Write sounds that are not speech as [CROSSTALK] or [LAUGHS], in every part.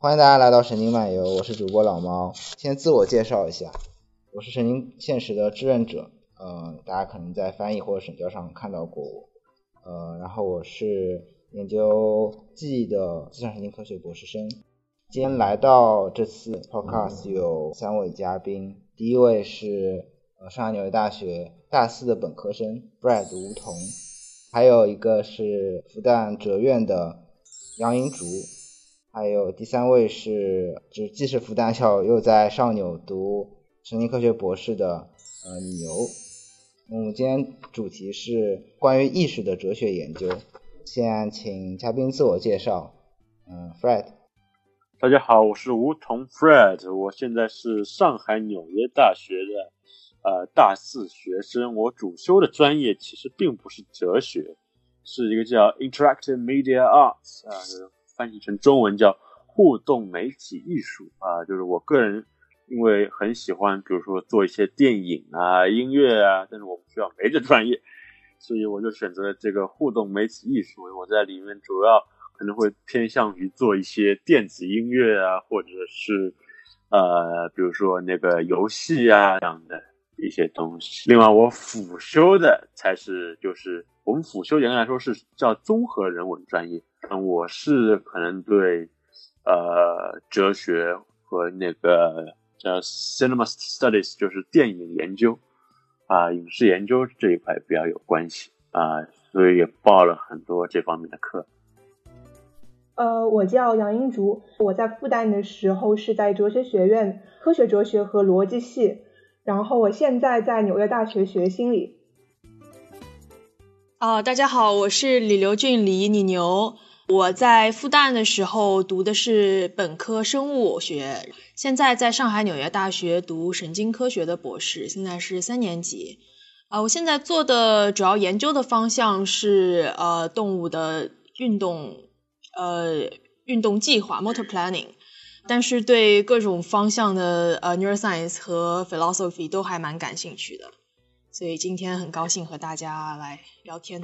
欢迎大家来到神经漫游，我是主播老猫。先自我介绍一下，我是神经现实的志愿者，呃，大家可能在翻译或者审教上看到过我，呃，然后我是研究记忆的自然神经科学博士生。今天来到这次 podcast 有三位嘉宾，第一位是呃上海纽约大学大四的本科生 Brad 吴桐，还有一个是复旦哲院的杨银竹。还有第三位是，就既是复旦校又在上纽读神经科学博士的呃牛。我们今天主题是关于意识的哲学研究。先请嘉宾自我介绍。嗯，Fred。大家好，我是吴桐 Fred，我现在是上海纽约大学的呃大四学生。我主修的专业其实并不是哲学，是一个叫 Interactive Media Arts 啊。翻译成中文叫互动媒体艺术啊，就是我个人因为很喜欢，比如说做一些电影啊、音乐啊，但是我不需要没这专业，所以我就选择了这个互动媒体艺术。我在里面主要可能会偏向于做一些电子音乐啊，或者是呃，比如说那个游戏啊这样的一些东西。另外，我辅修的才是就是我们辅修严格来说是叫综合人文专业。嗯，我是可能对，呃，哲学和那个叫 cinema studies，就是电影研究啊，影视研究这一块比较有关系啊，所以也报了很多这方面的课。呃，我叫杨英竹，我在复旦的时候是在哲学学院科学哲学和逻辑系，然后我现在在纽约大学学心理。啊，大家好，我是李刘俊李李牛。我在复旦的时候读的是本科生物学，现在在上海纽约大学读神经科学的博士，现在是三年级。啊，我现在做的主要研究的方向是呃动物的运动，呃运动计划 （motor planning），但是对各种方向的呃 neuroscience 和 philosophy 都还蛮感兴趣的，所以今天很高兴和大家来聊天。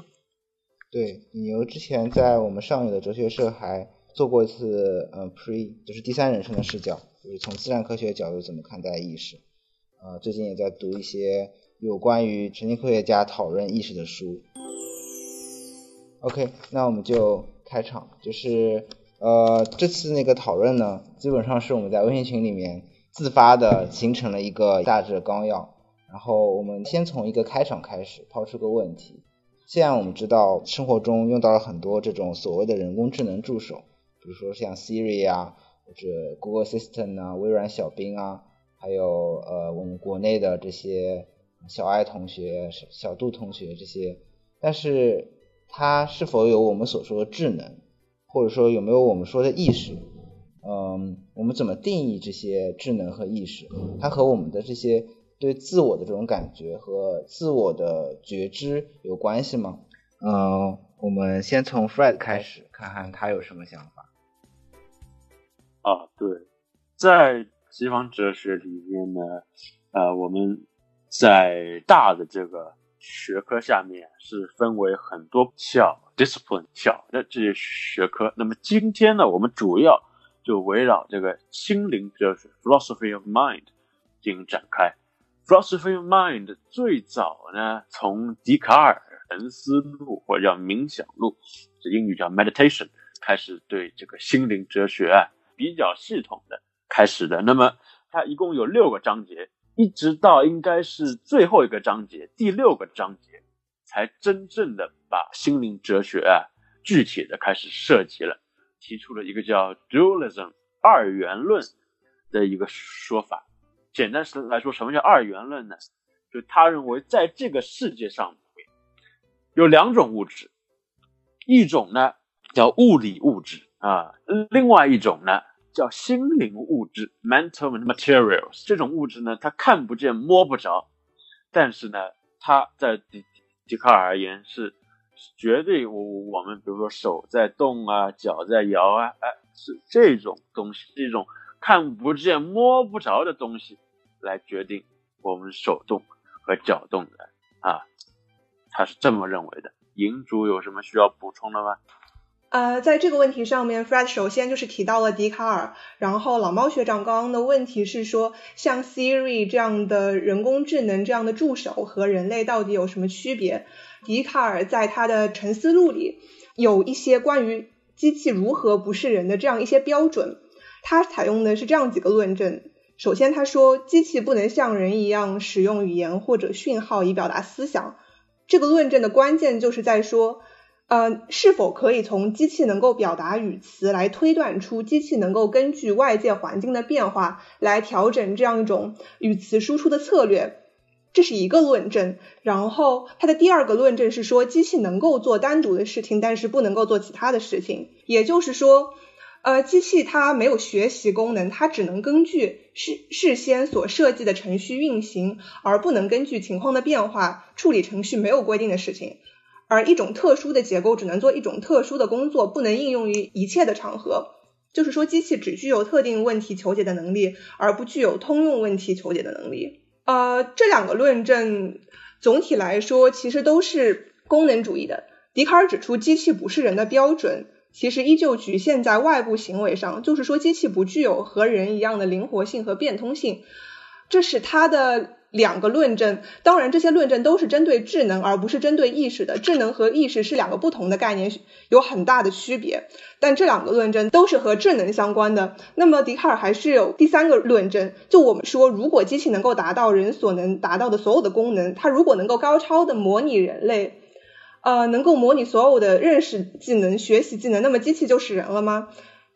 对，牛之前在我们上野的哲学社还做过一次，呃，pre，就是第三人称的视角，就是从自然科学角度怎么看待意识。呃，最近也在读一些有关于神经科学家讨论意识的书。OK，那我们就开场，就是呃，这次那个讨论呢，基本上是我们在微信群里面自发的形成了一个大致的纲要，然后我们先从一个开场开始，抛出个问题。现在我们知道，生活中用到了很多这种所谓的人工智能助手，比如说像 Siri 啊，或者 Google Assistant 啊，微软小冰啊，还有呃我们国内的这些小爱同学、小度同学这些。但是它是否有我们所说的智能，或者说有没有我们说的意识？嗯，我们怎么定义这些智能和意识？它和我们的这些。对自我的这种感觉和自我的觉知有关系吗？嗯，我们先从 Fred 开始，看看他有什么想法。啊，对，在西方哲学里面呢，呃，我们在大的这个学科下面是分为很多小 discipline 小的这些学科。那么今天呢，我们主要就围绕这个心灵哲学 （philosophy of mind） 进行展开。Philosophy of mind 最早呢，从笛卡尔沉思录或者叫冥想录，这英语叫 meditation，开始对这个心灵哲学啊比较系统的开始的。那么它一共有六个章节，一直到应该是最后一个章节，第六个章节才真正的把心灵哲学啊具体的开始涉及了，提出了一个叫 dualism 二元论的一个说法。简单是来说，什么叫二元论呢？就他认为，在这个世界上有两种物质，一种呢叫物理物质啊，另外一种呢叫心灵物质 （mental materials）。这种物质呢，它看不见、摸不着，但是呢，它在笛笛卡尔而言是绝对。我我们比如说手在动啊，脚在摇啊，哎，是这种东西，是一种看不见、摸不着的东西。来决定我们手动和脚动的啊，他是这么认为的。银主有什么需要补充的吗？呃，在这个问题上面，Fred 首先就是提到了笛卡尔，然后老猫学长刚刚的问题是说，像 Siri 这样的人工智能这样的助手和人类到底有什么区别？笛卡尔在他的沉思录里有一些关于机器如何不是人的这样一些标准，他采用的是这样几个论证。首先，他说机器不能像人一样使用语言或者讯号以表达思想。这个论证的关键就是在说。呃，是否可以从机器能够表达语词来推断出机器能够根据外界环境的变化来调整这样一种语词输出的策略？这是一个论证。然后它的第二个论证是说，机器能够做单独的事情，但是不能够做其他的事情。也就是说，呃，机器它没有学习功能，它只能根据事事先所设计的程序运行，而不能根据情况的变化处理程序没有规定的事情。而一种特殊的结构只能做一种特殊的工作，不能应用于一切的场合。就是说，机器只具有特定问题求解的能力，而不具有通用问题求解的能力。呃，这两个论证总体来说其实都是功能主义的。笛卡尔指出，机器不是人的标准，其实依旧局限在外部行为上，就是说，机器不具有和人一样的灵活性和变通性。这是它的。两个论证，当然这些论证都是针对智能，而不是针对意识的。智能和意识是两个不同的概念，有很大的区别。但这两个论证都是和智能相关的。那么笛卡尔还是有第三个论证，就我们说，如果机器能够达到人所能达到的所有的功能，它如果能够高超的模拟人类，呃，能够模拟所有的认识技能、学习技能，那么机器就是人了吗？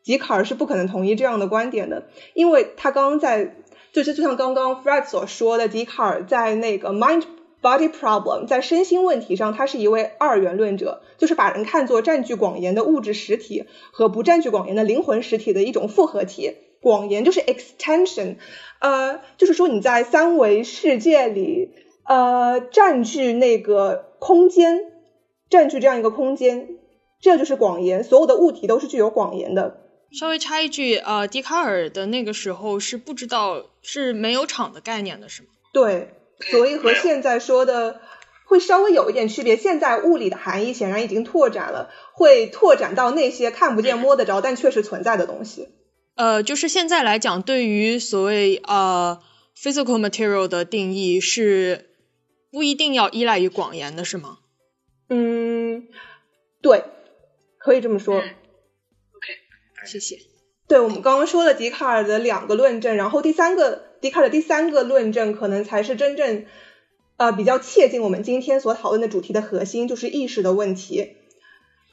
笛卡尔是不可能同意这样的观点的，因为他刚刚在。就是就像刚刚 Fred 所说的，笛卡尔在那个 Mind Body Problem 在身心问题上，他是一位二元论者，就是把人看作占据广言的物质实体和不占据广言的灵魂实体的一种复合体。广言就是 extension，呃，就是说你在三维世界里，呃，占据那个空间，占据这样一个空间，这就是广言，所有的物体都是具有广言的。稍微插一句，呃，笛卡尔的那个时候是不知道是没有场的概念的，是吗？对，所以和现在说的会稍微有一点区别。现在物理的含义显然已经拓展了，会拓展到那些看不见摸得着但确实存在的东西。呃，就是现在来讲，对于所谓呃 physical material 的定义是不一定要依赖于广言的，是吗？嗯，对，可以这么说。OK，谢谢。对，我们刚刚说了笛卡尔的两个论证，然后第三个笛卡尔的第三个论证可能才是真正呃比较切近我们今天所讨论的主题的核心，就是意识的问题。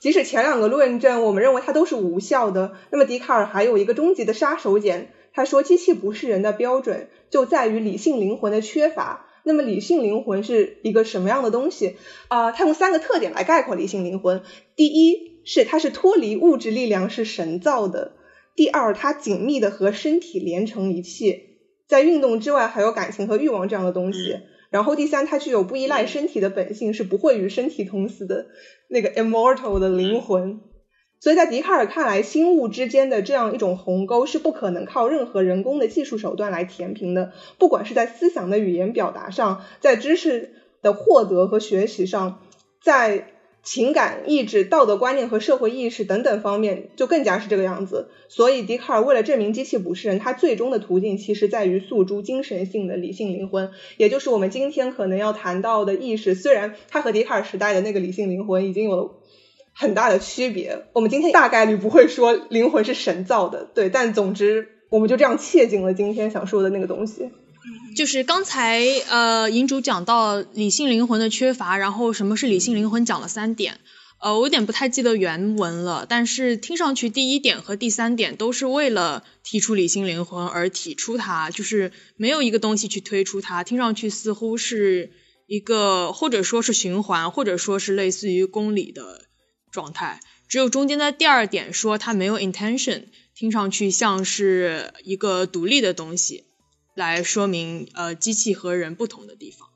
即使前两个论证我们认为它都是无效的，那么笛卡尔还有一个终极的杀手锏，他说机器不是人的标准就在于理性灵魂的缺乏。那么理性灵魂是一个什么样的东西啊？他用三个特点来概括理性灵魂。第一。是，它是脱离物质力量，是神造的。第二，它紧密的和身体连成一气，在运动之外还有感情和欲望这样的东西。然后第三，它具有不依赖身体的本性，是不会与身体同死的那个 immortal 的灵魂。所以在笛卡尔看来，心物之间的这样一种鸿沟是不可能靠任何人工的技术手段来填平的，不管是在思想的语言表达上，在知识的获得和学习上，在。情感、意志、道德观念和社会意识等等方面，就更加是这个样子。所以，笛卡尔为了证明机器不是人，他最终的途径其实在于诉诸精神性的理性灵魂，也就是我们今天可能要谈到的意识。虽然他和笛卡尔时代的那个理性灵魂已经有了很大的区别，我们今天大概率不会说灵魂是神造的，对。但总之，我们就这样切进了今天想说的那个东西。就是刚才呃，银主讲到理性灵魂的缺乏，然后什么是理性灵魂讲了三点，呃，我有点不太记得原文了，但是听上去第一点和第三点都是为了提出理性灵魂而提出它，就是没有一个东西去推出它，听上去似乎是一个或者说是循环，或者说是类似于公理的状态，只有中间的第二点说它没有 intention，听上去像是一个独立的东西。来说明呃机器和人不同的地方。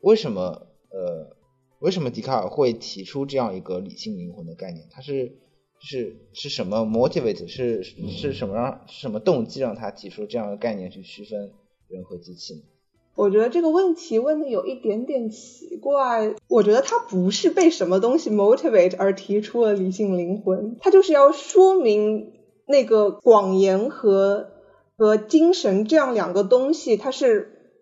为什么呃为什么笛卡尔会提出这样一个理性灵魂的概念？他是是是什么 motivate 是是什么让是什么动机让他提出这样的概念去区分人和机器呢？我觉得这个问题问的有一点点奇怪。我觉得他不是被什么东西 motivate 而提出了理性灵魂，他就是要说明那个广言和和精神这样两个东西，它是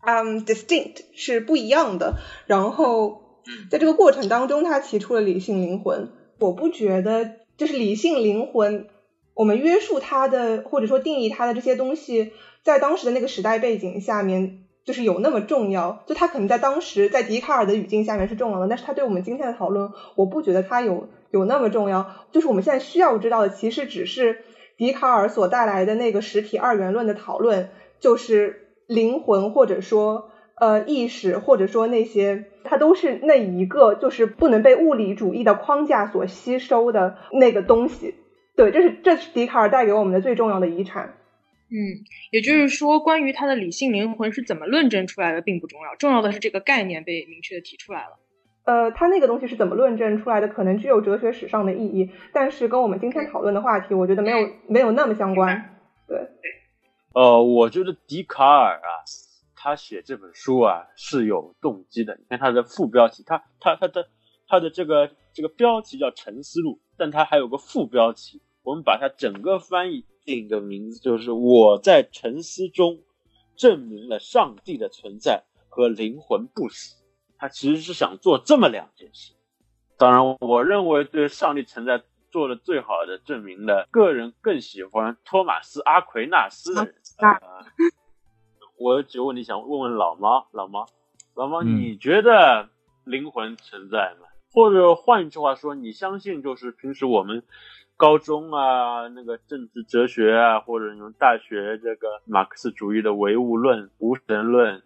嗯 distinct 是不一样的。然后在这个过程当中，他提出了理性灵魂。我不觉得就是理性灵魂，我们约束它的或者说定义它的这些东西。在当时的那个时代背景下面，就是有那么重要。就他可能在当时在笛卡尔的语境下面是重要的，但是他对我们今天的讨论，我不觉得他有有那么重要。就是我们现在需要知道的，其实只是笛卡尔所带来的那个实体二元论的讨论，就是灵魂或者说呃意识或者说那些，它都是那一个就是不能被物理主义的框架所吸收的那个东西。对，这是这是笛卡尔带给我们的最重要的遗产。嗯，也就是说，关于他的理性灵魂是怎么论证出来的，并不重要，重要的是这个概念被明确的提出来了。呃，他那个东西是怎么论证出来的，可能具有哲学史上的意义，但是跟我们今天讨论的话题，我觉得没有没有那么相关。对，呃，我觉得笛卡尔啊，他写这本书啊是有动机的。你看他的副标题，他他他的他的这个这个标题叫《沉思录》，但他还有个副标题，我们把它整个翻译。另一个名字就是我在沉思中证明了上帝的存在和灵魂不死。他其实是想做这么两件事。当然，我认为对上帝存在做的最好的证明的，个人更喜欢托马斯阿奎纳斯的人。我有几个问题想问问老猫，老猫，老猫，你觉得灵魂存在吗？或者换一句话说，你相信就是平时我们。高中啊，那个政治哲学啊，或者用大学这个马克思主义的唯物论、无神论，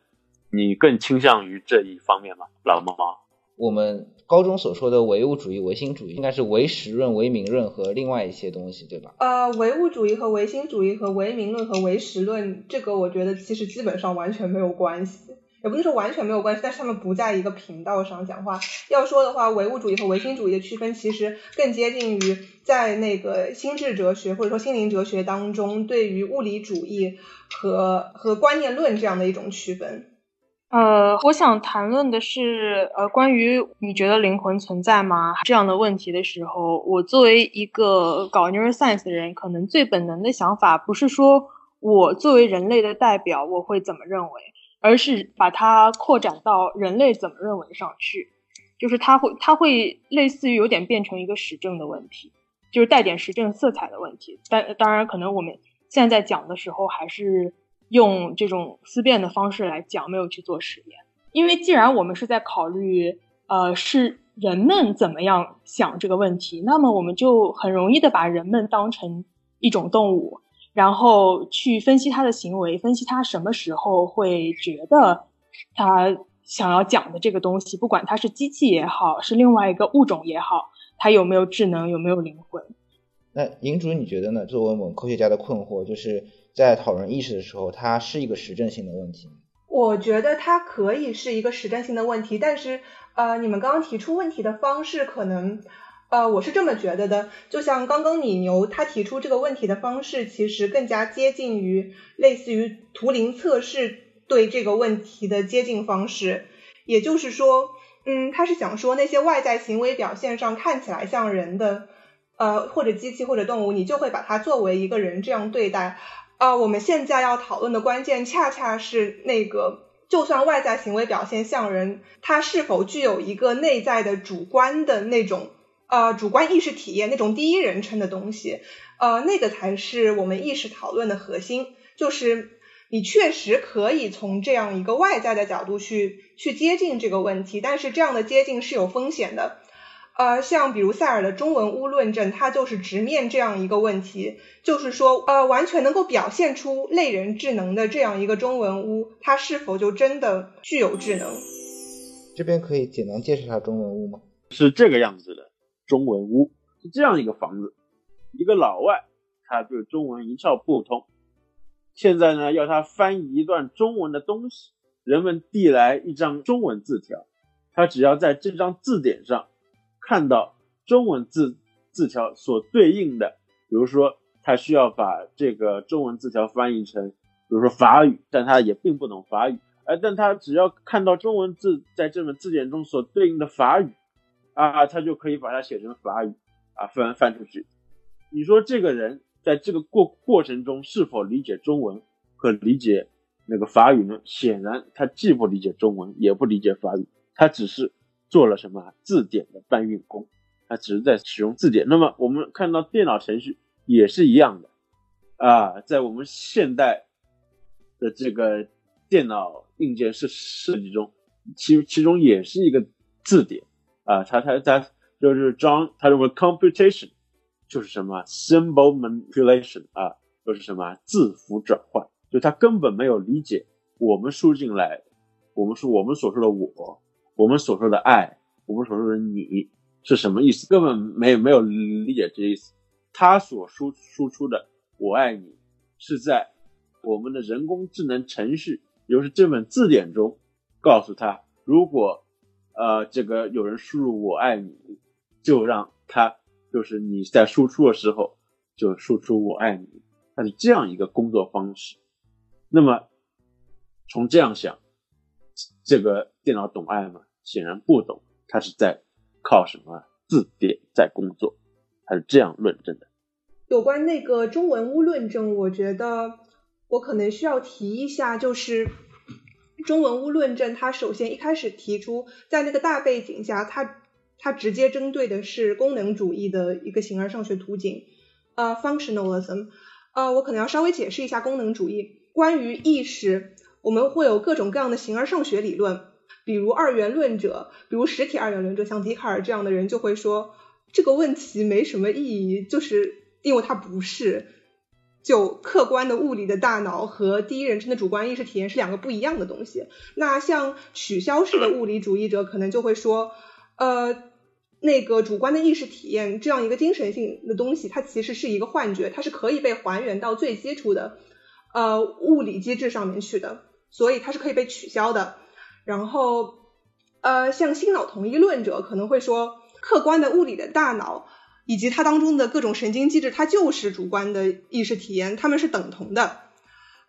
你更倾向于这一方面吗？老猫猫，我们高中所说的唯物主义、唯心主义，应该是唯实论、唯名论和另外一些东西，对吧？呃，唯物主义和唯心主义和唯名论和唯实论，这个我觉得其实基本上完全没有关系。也不能说完全没有关系，但是他们不在一个频道上讲话。要说的话，唯物主义和唯心主义的区分，其实更接近于在那个心智哲学或者说心灵哲学当中，对于物理主义和和观念论这样的一种区分。呃，我想谈论的是，呃，关于你觉得灵魂存在吗这样的问题的时候，我作为一个搞 neuroscience 的人，可能最本能的想法不是说我作为人类的代表我会怎么认为。而是把它扩展到人类怎么认为上去，就是它会它会类似于有点变成一个实证的问题，就是带点实证色彩的问题。但当然，可能我们现在讲的时候还是用这种思辨的方式来讲，没有去做实验。因为既然我们是在考虑，呃，是人们怎么样想这个问题，那么我们就很容易的把人们当成一种动物。然后去分析他的行为，分析他什么时候会觉得他想要讲的这个东西，不管他是机器也好，是另外一个物种也好，他有没有智能，有没有灵魂？那银主你觉得呢？作为我们科学家的困惑，就是在讨论意识的时候，它是一个实证性的问题。我觉得它可以是一个实证性的问题，但是呃，你们刚刚提出问题的方式可能。呃，我是这么觉得的，就像刚刚李牛他提出这个问题的方式，其实更加接近于类似于图灵测试对这个问题的接近方式。也就是说，嗯，他是想说那些外在行为表现上看起来像人的，呃，或者机器或者动物，你就会把它作为一个人这样对待。啊，我们现在要讨论的关键恰恰是那个，就算外在行为表现像人，它是否具有一个内在的主观的那种。呃，主观意识体验那种第一人称的东西，呃，那个才是我们意识讨论的核心。就是你确实可以从这样一个外在的角度去去接近这个问题，但是这样的接近是有风险的。呃，像比如塞尔的中文屋论证，它就是直面这样一个问题，就是说，呃，完全能够表现出类人智能的这样一个中文屋，它是否就真的具有智能？这边可以简单介绍一下中文屋吗？是这个样子的。中文屋是这样一个房子，一个老外，他对中文一窍不通。现在呢，要他翻译一段中文的东西，人们递来一张中文字条，他只要在这张字典上看到中文字字条所对应的，比如说他需要把这个中文字条翻译成，比如说法语，但他也并不懂法语，哎，但他只要看到中文字在这本字典中所对应的法语，啊，他就可以把它写成法语，啊，翻翻出去。你说这个人在这个过过程中是否理解中文和理解那个法语呢？显然他既不理解中文，也不理解法语，他只是做了什么字典的搬运工，他只是在使用字典。那么我们看到电脑程序也是一样的，啊，在我们现代的这个电脑硬件设设计中，其其中也是一个字典啊，它它它就是装，它认为 computation。就是什么 symbol manipulation 啊，就是什么字符转换，就他根本没有理解我们输进来，我们说我们所说的我，我们所说的爱，我们所说的你是什么意思，根本没有没有理解这意思。他所输输出的我爱你，是在我们的人工智能程序，也就是这本字典中告诉他，如果呃这个有人输入我爱你，就让他。就是你在输出的时候就输出“我爱你”，它是这样一个工作方式。那么从这样想，这个电脑懂爱吗？显然不懂，它是在靠什么字典在工作？它是这样论证的。有关那个中文屋论证，我觉得我可能需要提一下，就是中文屋论证，它首先一开始提出在那个大背景下，它。它直接针对的是功能主义的一个形而上学图景，呃，functionalism，呃，我可能要稍微解释一下功能主义。关于意识，我们会有各种各样的形而上学理论，比如二元论者，比如实体二元论者，像笛卡尔这样的人就会说这个问题没什么意义，就是因为它不是，就客观的物理的大脑和第一人称的主观意识体验是两个不一样的东西。那像取消式的物理主义者可能就会说，呃。那个主观的意识体验这样一个精神性的东西，它其实是一个幻觉，它是可以被还原到最基础的呃物理机制上面去的，所以它是可以被取消的。然后呃，像新脑同一论者可能会说，客观的物理的大脑以及它当中的各种神经机制，它就是主观的意识体验，它们是等同的。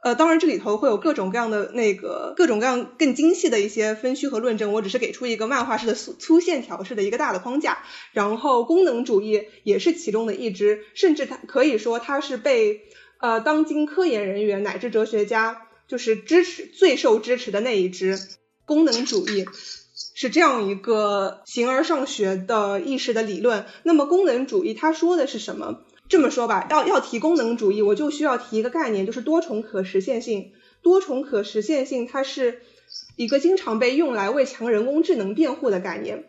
呃，当然这里头会有各种各样的那个各种各样更精细的一些分区和论证，我只是给出一个漫画式的粗粗线条式的一个大的框架。然后功能主义也是其中的一支，甚至它可以说它是被呃当今科研人员乃至哲学家就是支持最受支持的那一支。功能主义是这样一个形而上学的意识的理论。那么功能主义它说的是什么？这么说吧，要要提功能主义，我就需要提一个概念，就是多重可实现性。多重可实现性，它是一个经常被用来为强人工智能辩护的概念，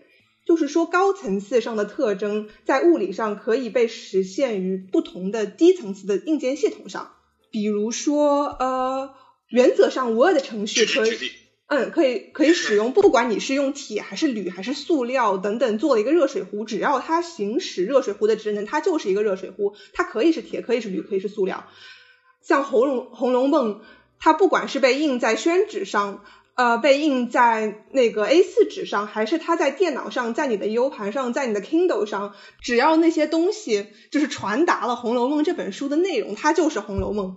就是说高层次上的特征在物理上可以被实现于不同的低层次的硬件系统上。比如说，呃，原则上 Word 程序可以。嗯，可以可以使用，不管你是用铁还是铝还是塑料等等做了一个热水壶，只要它行使热水壶的职能，它就是一个热水壶。它可以是铁，可以是铝，可以是塑料。像《红楼红楼梦》，它不管是被印在宣纸上，呃，被印在那个 A4 纸上，还是它在电脑上，在你的 U 盘上，在你的 Kindle 上，只要那些东西就是传达了《红楼梦》这本书的内容，它就是《红楼梦》。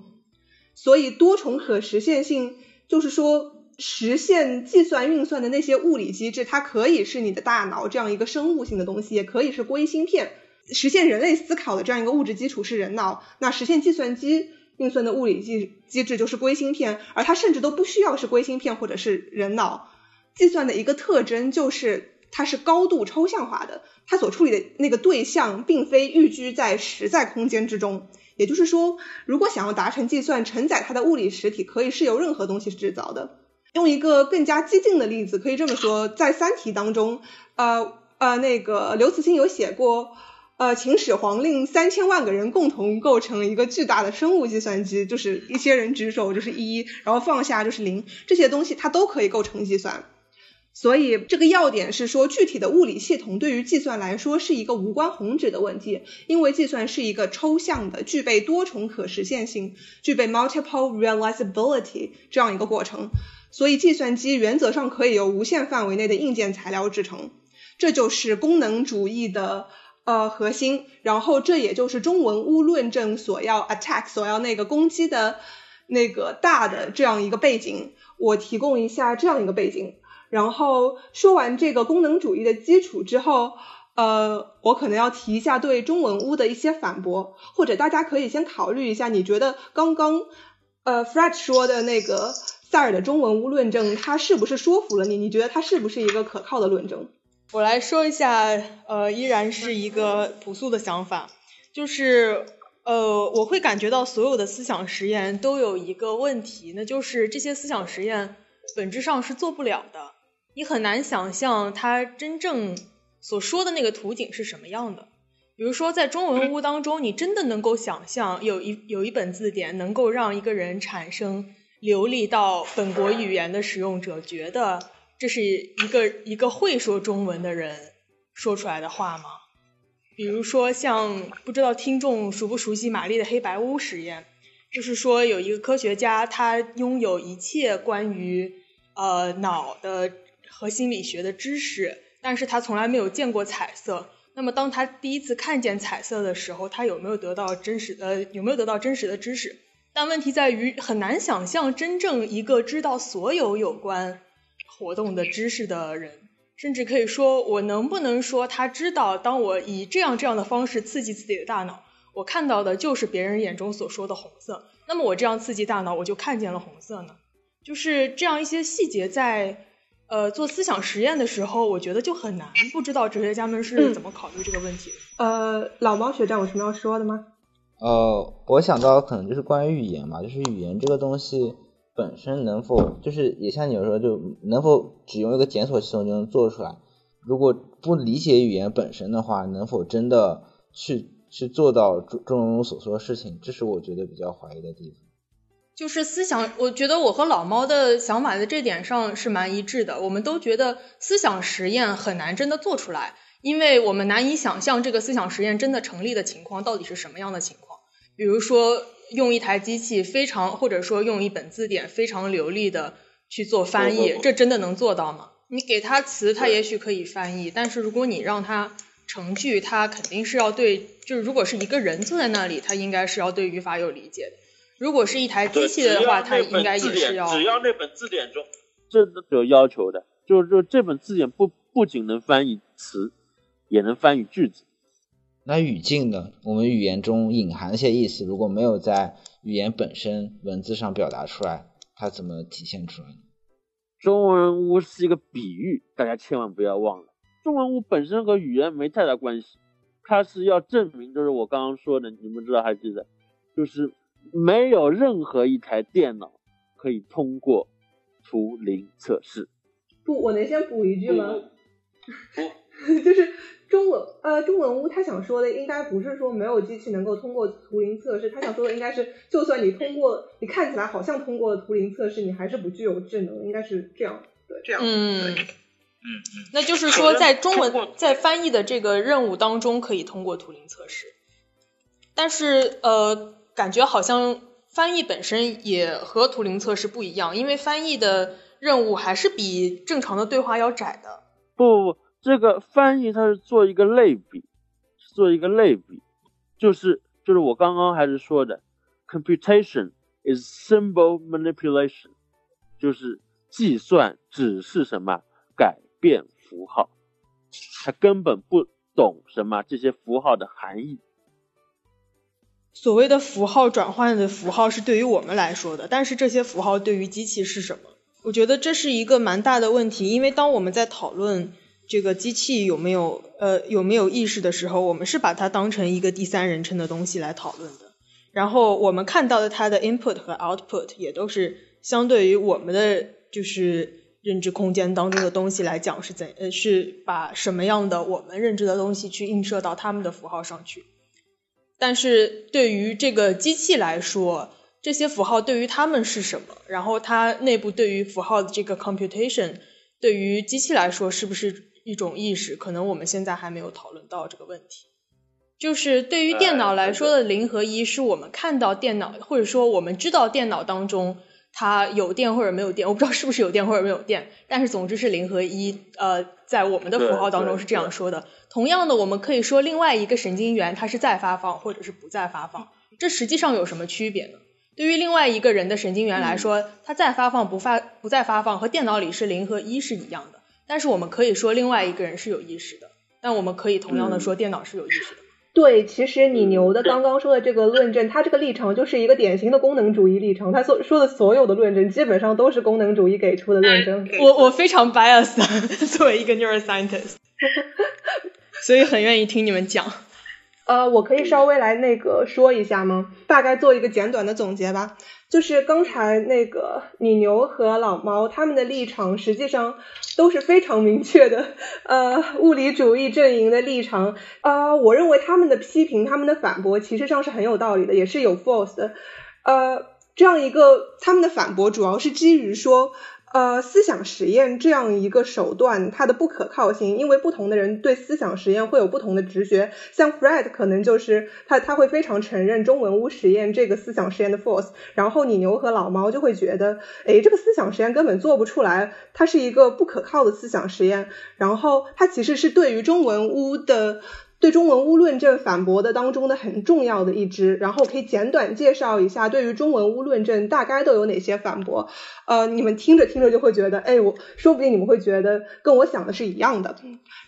所以多重可实现性就是说。实现计算运算的那些物理机制，它可以是你的大脑这样一个生物性的东西，也可以是硅芯片。实现人类思考的这样一个物质基础是人脑，那实现计算机运算的物理机机制就是硅芯片，而它甚至都不需要是硅芯片或者是人脑。计算的一个特征就是它是高度抽象化的，它所处理的那个对象并非寓居在实在空间之中。也就是说，如果想要达成计算，承载它的物理实体可以是由任何东西制造的。用一个更加激进的例子，可以这么说，在《三体》当中，呃呃，那个刘慈欣有写过，呃，秦始皇令三千万个人共同构成一个巨大的生物计算机，就是一些人举手就是一，然后放下就是零，这些东西它都可以构成计算。所以这个要点是说，具体的物理系统对于计算来说是一个无关宏旨的问题，因为计算是一个抽象的、具备多重可实现性、具备 multiple realizability 这样一个过程。所以，计算机原则上可以由无限范围内的硬件材料制成，这就是功能主义的呃核心。然后，这也就是中文屋论证所要 attack 所要那个攻击的那个大的这样一个背景，我提供一下这样一个背景。然后说完这个功能主义的基础之后，呃，我可能要提一下对中文屋的一些反驳，或者大家可以先考虑一下，你觉得刚刚呃 Fred 说的那个塞尔的中文屋论证，它是不是说服了你？你觉得它是不是一个可靠的论证？我来说一下，呃，依然是一个朴素的想法，就是呃，我会感觉到所有的思想实验都有一个问题，那就是这些思想实验本质上是做不了的，你很难想象它真正所说的那个图景是什么样的。比如说，在中文屋当中，你真的能够想象有一有一本字典能够让一个人产生流利到本国语言的使用者觉得。这是一个一个会说中文的人说出来的话吗？比如说像不知道听众熟不熟悉玛丽的黑白屋实验，就是说有一个科学家，他拥有一切关于呃脑的和心理学的知识，但是他从来没有见过彩色。那么当他第一次看见彩色的时候，他有没有得到真实呃有没有得到真实的知识？但问题在于很难想象真正一个知道所有有关。活动的知识的人，甚至可以说，我能不能说他知道，当我以这样这样的方式刺激自己的大脑，我看到的就是别人眼中所说的红色。那么我这样刺激大脑，我就看见了红色呢？就是这样一些细节，在呃做思想实验的时候，我觉得就很难。不知道哲学家们是怎么考虑这个问题的？呃，老猫学长有什么要说的吗？呃，我想到可能就是关于语言嘛，就是语言这个东西。本身能否就是也像你说，就能否只用一个检索系统就能做出来？如果不理解语言本身的话，能否真的去去做到中中文所说的事情？这是我觉得比较怀疑的地方。就是思想，我觉得我和老猫的想法在这点上是蛮一致的。我们都觉得思想实验很难真的做出来，因为我们难以想象这个思想实验真的成立的情况到底是什么样的情况。比如说。用一台机器非常，或者说用一本字典非常流利的去做翻译，这真的能做到吗？你给他词，他也许可以翻译，但是如果你让他成句，他肯定是要对，就是如果是一个人坐在那里，他应该是要对语法有理解的。如果是一台机器的话，它应该也是要。只要那本字典中，这都有要求的，就是说这本字典不不仅能翻译词，也能翻译句子。那语境呢？我们语言中隐含一些意思，如果没有在语言本身文字上表达出来，它怎么体现出来呢？中文屋是一个比喻，大家千万不要忘了，中文屋本身和语言没太大关系，它是要证明，就是我刚刚说的，你们知道还记得，就是没有任何一台电脑可以通过图灵测试。不，我能先补一句吗？不，[LAUGHS] 就是。中文呃，中文屋他想说的应该不是说没有机器能够通过图灵测试，他想说的应该是，就算你通过，你看起来好像通过了图灵测试，你还是不具有智能，应该是这样，对，这样，嗯，嗯嗯，那就是说在中文在翻译的这个任务当中可以通过图灵测试，但是呃，感觉好像翻译本身也和图灵测试不一样，因为翻译的任务还是比正常的对话要窄的，不不不。这个翻译它是做一个类比，做一个类比，就是就是我刚刚还是说的，computation is symbol manipulation，就是计算只是什么改变符号，他根本不懂什么这些符号的含义。所谓的符号转换的符号是对于我们来说的，但是这些符号对于机器是什么？我觉得这是一个蛮大的问题，因为当我们在讨论。这个机器有没有呃有没有意识的时候，我们是把它当成一个第三人称的东西来讨论的。然后我们看到的它的 input 和 output 也都是相对于我们的就是认知空间当中的东西来讲是怎呃是把什么样的我们认知的东西去映射到他们的符号上去。但是对于这个机器来说，这些符号对于他们是什么？然后它内部对于符号的这个 computation 对于机器来说是不是？一种意识，可能我们现在还没有讨论到这个问题。就是对于电脑来说的零和一，是我们看到电脑，或者说我们知道电脑当中它有电或者没有电，我不知道是不是有电或者没有电，但是总之是零和一。呃，在我们的符号当中是这样说的。同样的，我们可以说另外一个神经元它是在发放或者是不在发放，这实际上有什么区别呢？对于另外一个人的神经元来说，它再发放不发不再发放和电脑里是零和一是一样的。但是我们可以说另外一个人是有意识的，但我们可以同样的说电脑是有意识的。对，其实你牛的刚刚说的这个论证，他这个立场就是一个典型的功能主义立场。他所说的所有的论证，基本上都是功能主义给出的论证。我我非常 biased，[LAUGHS] 作为一个 neuroscientist，[LAUGHS] 所以很愿意听你们讲。呃，我可以稍微来那个说一下吗？大概做一个简短的总结吧。就是刚才那个你牛和老猫他们的立场，实际上都是非常明确的，[LAUGHS] 呃，物理主义阵营的立场。呃，我认为他们的批评、他们的反驳，其实上是很有道理的，也是有 force 的。呃，这样一个他们的反驳，主要是基于说。呃，思想实验这样一个手段，它的不可靠性，因为不同的人对思想实验会有不同的直觉。像 Fred 可能就是他他会非常承认中文屋实验这个思想实验的 force，然后你牛和老猫就会觉得，哎，这个思想实验根本做不出来，它是一个不可靠的思想实验。然后它其实是对于中文屋的。对中文屋论证反驳的当中的很重要的一支，然后可以简短介绍一下对于中文屋论证大概都有哪些反驳。呃，你们听着听着就会觉得，哎，我说不定你们会觉得跟我想的是一样的。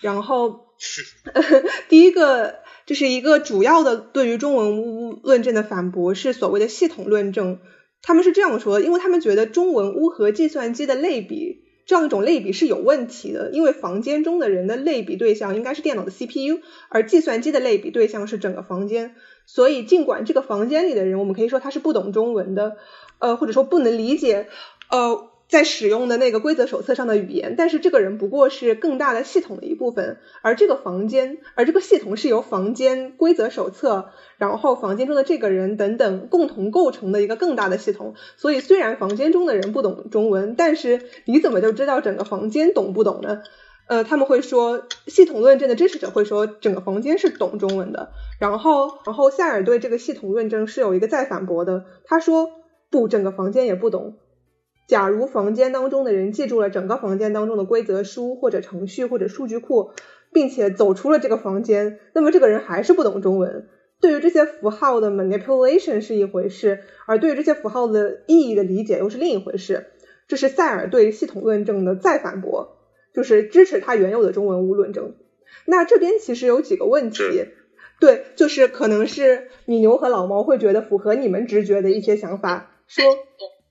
然后 [LAUGHS] [LAUGHS] 第一个就是一个主要的对于中文屋论证的反驳是所谓的系统论证，他们是这样说的，因为他们觉得中文屋和计算机的类比。这样一种类比是有问题的，因为房间中的人的类比对象应该是电脑的 CPU，而计算机的类比对象是整个房间。所以，尽管这个房间里的人，我们可以说他是不懂中文的，呃，或者说不能理解，呃。在使用的那个规则手册上的语言，但是这个人不过是更大的系统的一部分，而这个房间，而这个系统是由房间规则手册，然后房间中的这个人等等共同构成的一个更大的系统。所以虽然房间中的人不懂中文，但是你怎么就知道整个房间懂不懂呢？呃，他们会说，系统论证的支持者会说整个房间是懂中文的。然后，然后塞尔对这个系统论证是有一个再反驳的，他说不，整个房间也不懂。假如房间当中的人记住了整个房间当中的规则书或者程序或者数据库，并且走出了这个房间，那么这个人还是不懂中文。对于这些符号的 manipulation 是一回事，而对于这些符号的意义的理解又是另一回事。这是塞尔对系统论证的再反驳，就是支持他原有的中文无论证。那这边其实有几个问题，对，就是可能是米牛和老猫会觉得符合你们直觉的一些想法，说。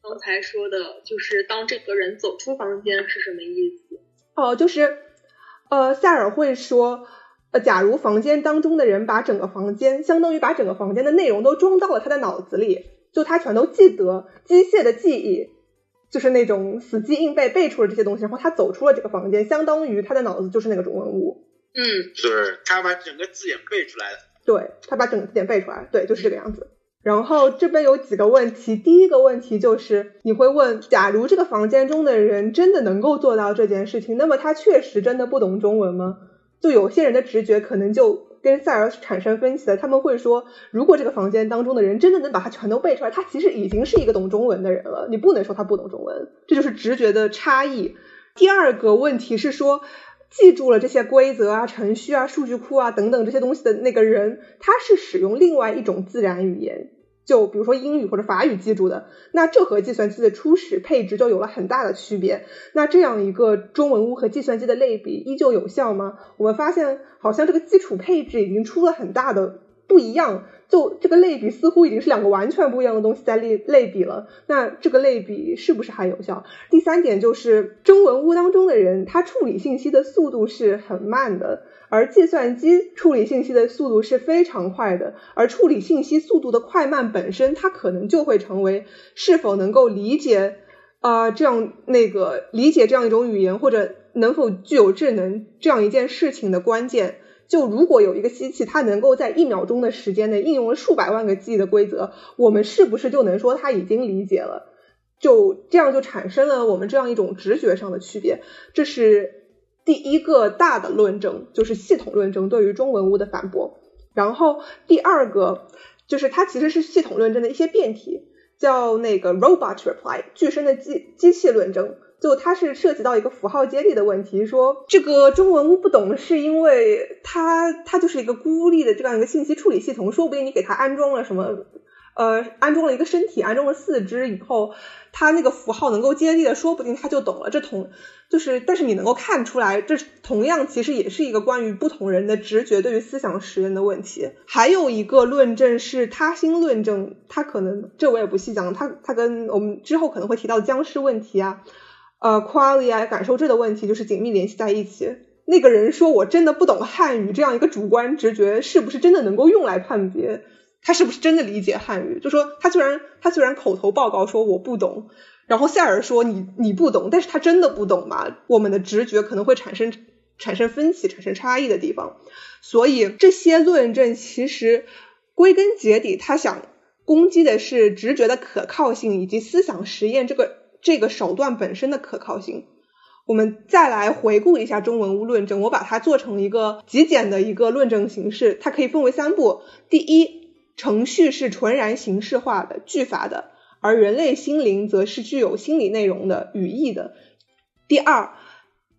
刚才说的就是当这个人走出房间是什么意思？哦，就是呃，塞尔会说，呃，假如房间当中的人把整个房间，相当于把整个房间的内容都装到了他的脑子里，就他全都记得，机械的记忆，就是那种死记硬背背出了这些东西，然后他走出了这个房间，相当于他的脑子就是那个中文物。嗯，是他把整个字典背出来了。对他把整个字典背出来，对，就是这个样子。然后这边有几个问题，第一个问题就是你会问，假如这个房间中的人真的能够做到这件事情，那么他确实真的不懂中文吗？就有些人的直觉可能就跟塞尔产生分歧了，他们会说，如果这个房间当中的人真的能把它全都背出来，他其实已经是一个懂中文的人了，你不能说他不懂中文，这就是直觉的差异。第二个问题是说，记住了这些规则啊、程序啊、数据库啊等等这些东西的那个人，他是使用另外一种自然语言。就比如说英语或者法语记住的，那这和计算机的初始配置就有了很大的区别。那这样一个中文屋和计算机的类比依旧有效吗？我们发现好像这个基础配置已经出了很大的不一样，就这个类比似乎已经是两个完全不一样的东西在类类比了。那这个类比是不是还有效？第三点就是中文屋当中的人，他处理信息的速度是很慢的。而计算机处理信息的速度是非常快的，而处理信息速度的快慢本身，它可能就会成为是否能够理解啊这样那个理解这样一种语言，或者能否具有智能这样一件事情的关键。就如果有一个机器，它能够在一秒钟的时间内应用了数百万个记忆的规则，我们是不是就能说它已经理解了？就这样就产生了我们这样一种直觉上的区别，这是。第一个大的论证就是系统论证对于中文物的反驳，然后第二个就是它其实是系统论证的一些变体，叫那个 robot reply 具身的机机器论证，就它是涉及到一个符号接力的问题，说这个中文屋不懂是因为它它就是一个孤立的这样一个信息处理系统，说不定你给它安装了什么呃，安装了一个身体，安装了四肢以后，它那个符号能够接地的，说不定它就懂了。这同就是，但是你能够看出来，这同样其实也是一个关于不同人的直觉对于思想实验的问题。还有一个论证是他心论证，他可能这我也不细讲，他他跟我们之后可能会提到僵尸问题啊，呃，qualia 啊，感受这的问题就是紧密联系在一起。那个人说我真的不懂汉语，这样一个主观直觉是不是真的能够用来判别？他是不是真的理解汉语？就说他虽然他虽然口头报告说我不懂，然后塞尔说你你不懂，但是他真的不懂吗？我们的直觉可能会产生产生分歧、产生差异的地方。所以这些论证其实归根结底，他想攻击的是直觉的可靠性以及思想实验这个这个手段本身的可靠性。我们再来回顾一下中文物论证，我把它做成一个极简的一个论证形式，它可以分为三步。第一。程序是纯然形式化的句法的，而人类心灵则是具有心理内容的语义的。第二，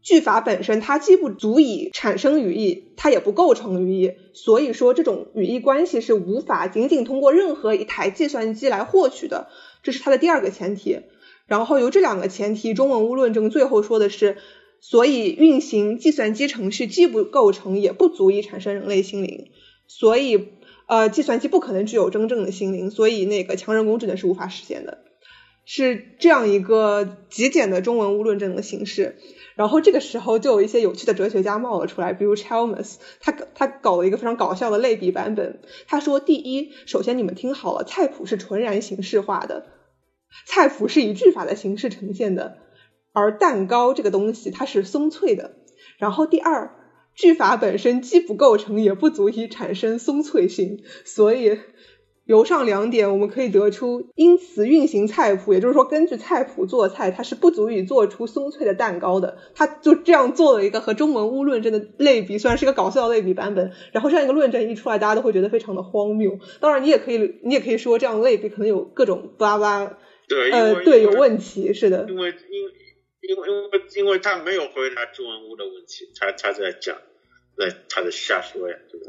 句法本身它既不足以产生语义，它也不构成语义，所以说这种语义关系是无法仅仅通过任何一台计算机来获取的，这是它的第二个前提。然后由这两个前提，中文物论证最后说的是，所以运行计算机程序既不构成，也不足以产生人类心灵，所以。呃，计算机不可能具有真正的心灵，所以那个强人工智能是无法实现的，是这样一个极简的中文物论证的形式。然后这个时候就有一些有趣的哲学家冒了出来，比如 Chalmers，他他搞了一个非常搞笑的类比版本。他说，第一，首先你们听好了，菜谱是纯然形式化的，菜谱是以句法的形式呈现的，而蛋糕这个东西它是松脆的。然后第二。句法本身既不构成，也不足以产生松脆性，所以由上两点我们可以得出，因此运行菜谱，也就是说根据菜谱做菜，它是不足以做出松脆的蛋糕的。他就这样做了一个和中文乌论证的类比，虽然是一个搞笑类比版本，然后这样一个论证一出来，大家都会觉得非常的荒谬。当然，你也可以，你也可以说这样类比可能有各种巴拉巴拉，对，呃，对，有问题，是的，因为因。因为因为因为他没有回答中文屋的问题，他他在讲，在他的瞎说呀，对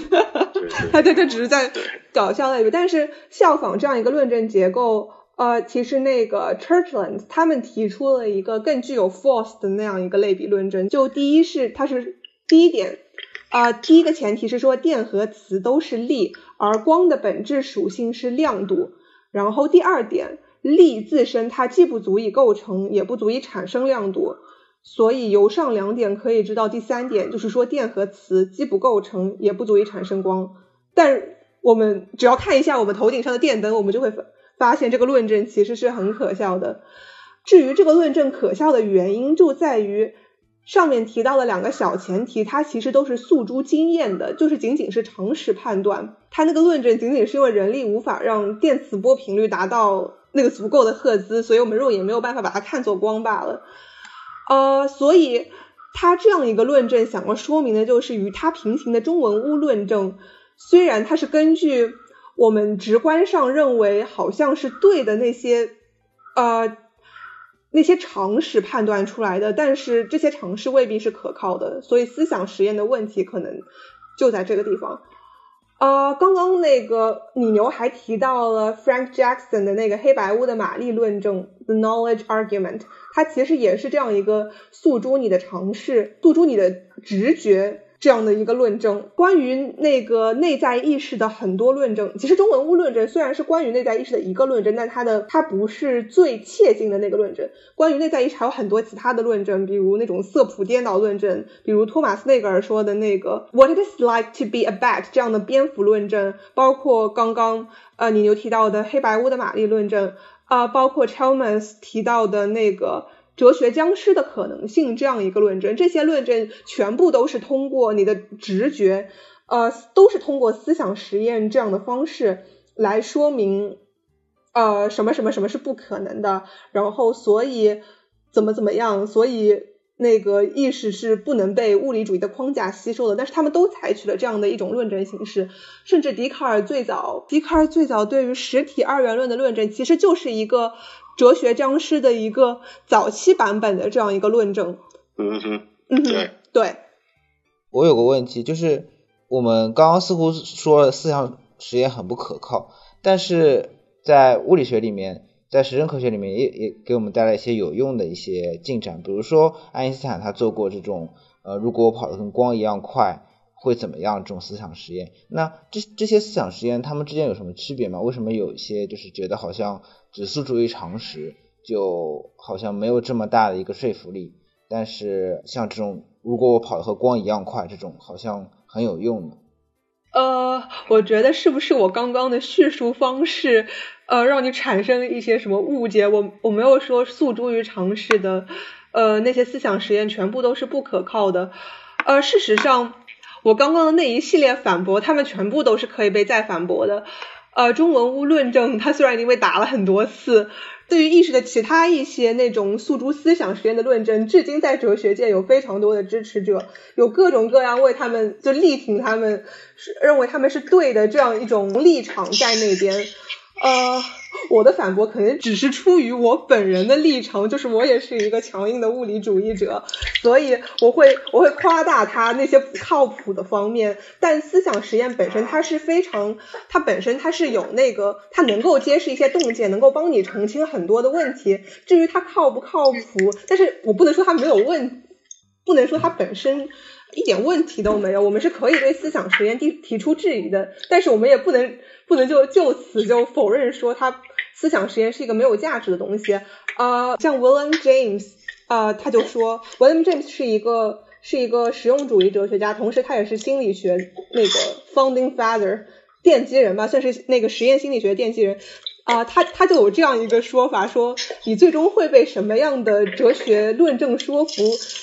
吧？[LAUGHS] 他他他只是在搞笑类比，但是效仿这样一个论证结构，呃，其实那个 Churchland 他们提出了一个更具有 force 的那样一个类比论证。就第一是，它是第一点，啊，第一个前提是说电和磁都是力，而光的本质属性是亮度。然后第二点。力自身它既不足以构成，也不足以产生亮度，所以由上两点可以知道第三点，就是说电和磁既不构成，也不足以产生光。但我们只要看一下我们头顶上的电灯，我们就会发现这个论证其实是很可笑的。至于这个论证可笑的原因，就在于上面提到的两个小前提，它其实都是诉诸经验的，就是仅仅是常识判断。它那个论证仅仅是因为人力无法让电磁波频率达到。那个足够的赫兹，所以我们肉眼没有办法把它看作光罢了。呃，所以他这样一个论证想要说明的就是与它平行的中文屋论证，虽然它是根据我们直观上认为好像是对的那些呃那些常识判断出来的，但是这些常识未必是可靠的，所以思想实验的问题可能就在这个地方。啊，刚刚那个李牛还提到了 Frank Jackson 的那个黑白屋的玛丽论证 The Knowledge Argument，它其实也是这样一个诉诸你的尝试，诉诸你的直觉。这样的一个论证，关于那个内在意识的很多论证，其实中文物论证虽然是关于内在意识的一个论证，但它的它不是最切近的那个论证。关于内在意识还有很多其他的论证，比如那种色谱颠倒论证，比如托马斯内格尔说的那个 What it is like to be a bat 这样的蝙蝠论证，包括刚刚呃你牛提到的黑白屋的玛丽论证啊，包括 Chalmers 提到的那个。哲学僵尸的可能性这样一个论证，这些论证全部都是通过你的直觉，呃，都是通过思想实验这样的方式来说明，呃，什么什么什么是不可能的，然后所以怎么怎么样，所以那个意识是不能被物理主义的框架吸收的，但是他们都采取了这样的一种论证形式，甚至笛卡尔最早，笛卡尔最早对于实体二元论的论证其实就是一个。哲学僵尸的一个早期版本的这样一个论证。嗯哼，嗯对对。我有个问题，就是我们刚刚似乎说了思想实验很不可靠，但是在物理学里面，在实证科学里面也也给我们带来一些有用的一些进展，比如说爱因斯坦他做过这种呃，如果我跑得跟光一样快会怎么样这种思想实验。那这这些思想实验他们之间有什么区别吗？为什么有一些就是觉得好像只诉诸于常识，就好像没有这么大的一个说服力？但是像这种如果我跑得和光一样快，这种好像很有用的。呃，我觉得是不是我刚刚的叙述方式，呃，让你产生了一些什么误解？我我没有说诉诸于常识的，呃，那些思想实验全部都是不可靠的。呃，事实上，我刚刚的那一系列反驳，他们全部都是可以被再反驳的。呃，中文物论证，它虽然已经被打了很多次。对于意识的其他一些那种诉诸思想实验的论证，至今在哲学界有非常多的支持者，有各种各样为他们就力挺他们，是认为他们是对的这样一种立场在那边。呃，我的反驳可能只是出于我本人的立场，就是我也是一个强硬的物理主义者，所以我会我会夸大它那些不靠谱的方面。但思想实验本身它是非常，它本身它是有那个，它能够揭示一些洞见，能够帮你澄清很多的问题。至于它靠不靠谱，但是我不能说它没有问，不能说它本身。一点问题都没有，我们是可以对思想实验提提出质疑的，但是我们也不能不能就就此就否认说它思想实验是一个没有价值的东西。啊，像 William James 啊，他就说 William James 是一个是一个实用主义哲学家，同时他也是心理学那个 founding father 奠基人吧，算是那个实验心理学奠基人。啊，他他就有这样一个说法，说你最终会被什么样的哲学论证说服，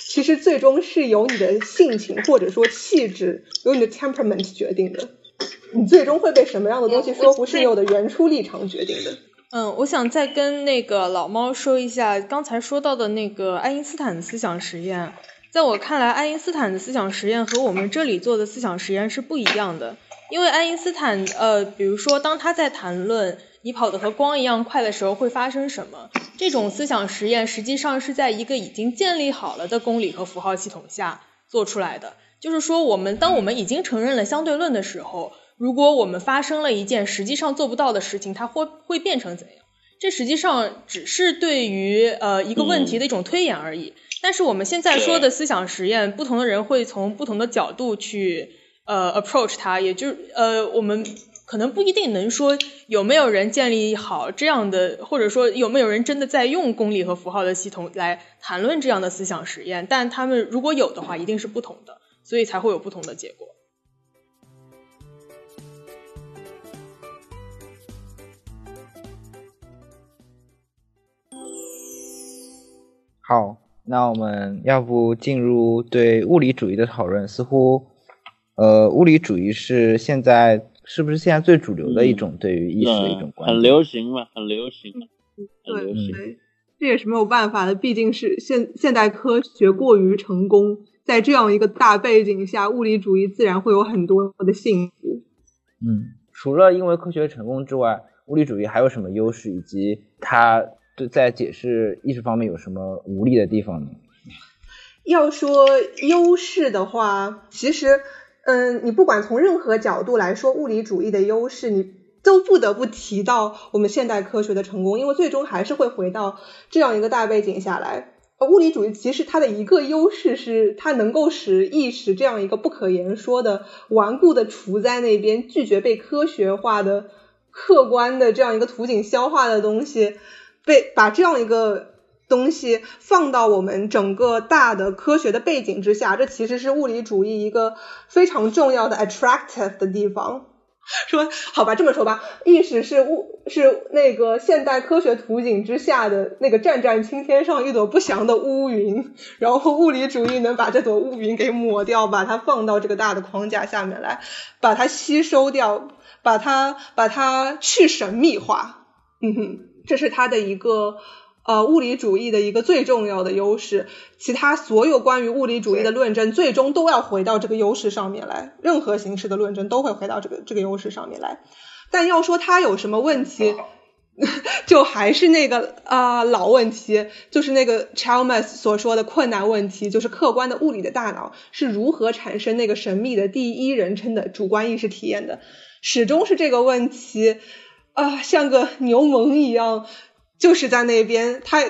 其实最终是由你的性情或者说气质，由你的 temperament 决定的。你最终会被什么样的东西说服，是由你的原初立场决定的。嗯，我想再跟那个老猫说一下刚才说到的那个爱因斯坦的思想实验，在我看来，爱因斯坦的思想实验和我们这里做的思想实验是不一样的，因为爱因斯坦，呃，比如说当他在谈论。你跑得和光一样快的时候会发生什么？这种思想实验实际上是在一个已经建立好了的公理和符号系统下做出来的。就是说，我们当我们已经承认了相对论的时候，如果我们发生了一件实际上做不到的事情，它会会变成怎样？这实际上只是对于呃一个问题的一种推演而已。但是我们现在说的思想实验，不同的人会从不同的角度去呃 approach 它，也就是呃我们。可能不一定能说有没有人建立好这样的，或者说有没有人真的在用公理和符号的系统来谈论这样的思想实验，但他们如果有的话，一定是不同的，所以才会有不同的结果。好，那我们要不进入对物理主义的讨论？似乎，呃，物理主义是现在。是不是现在最主流的一种对于意识的一种观点？很流行嘛，很流行。对对，这也是没有办法的，毕竟是现现代科学过于成功，在这样一个大背景下，物理主义自然会有很多的幸福。嗯，除了因为科学成功之外，物理主义还有什么优势，以及它对在解释意识方面有什么无力的地方呢？要说优势的话，其实。嗯，你不管从任何角度来说，物理主义的优势，你都不得不提到我们现代科学的成功，因为最终还是会回到这样一个大背景下来。物理主义其实它的一个优势是，它能够使意识这样一个不可言说的顽固的处在那边，拒绝被科学化的、客观的这样一个图景消化的东西，被把这样一个。东西放到我们整个大的科学的背景之下，这其实是物理主义一个非常重要的 attractive 的地方。说好吧，这么说吧，意识是物是那个现代科学图景之下的那个湛湛青天上一朵不祥的乌云，然后物理主义能把这朵乌云给抹掉，把它放到这个大的框架下面来，把它吸收掉，把它把它去神秘化。嗯哼，这是他的一个。呃，物理主义的一个最重要的优势，其他所有关于物理主义的论证，最终都要回到这个优势上面来。任何形式的论证都会回到这个这个优势上面来。但要说它有什么问题，[LAUGHS] 就还是那个啊老问题，就是那个 Chalmers 所说的困难问题，就是客观的物理的大脑是如何产生那个神秘的第一人称的主观意识体验的，始终是这个问题。啊，像个牛虻一样，就是在那边，他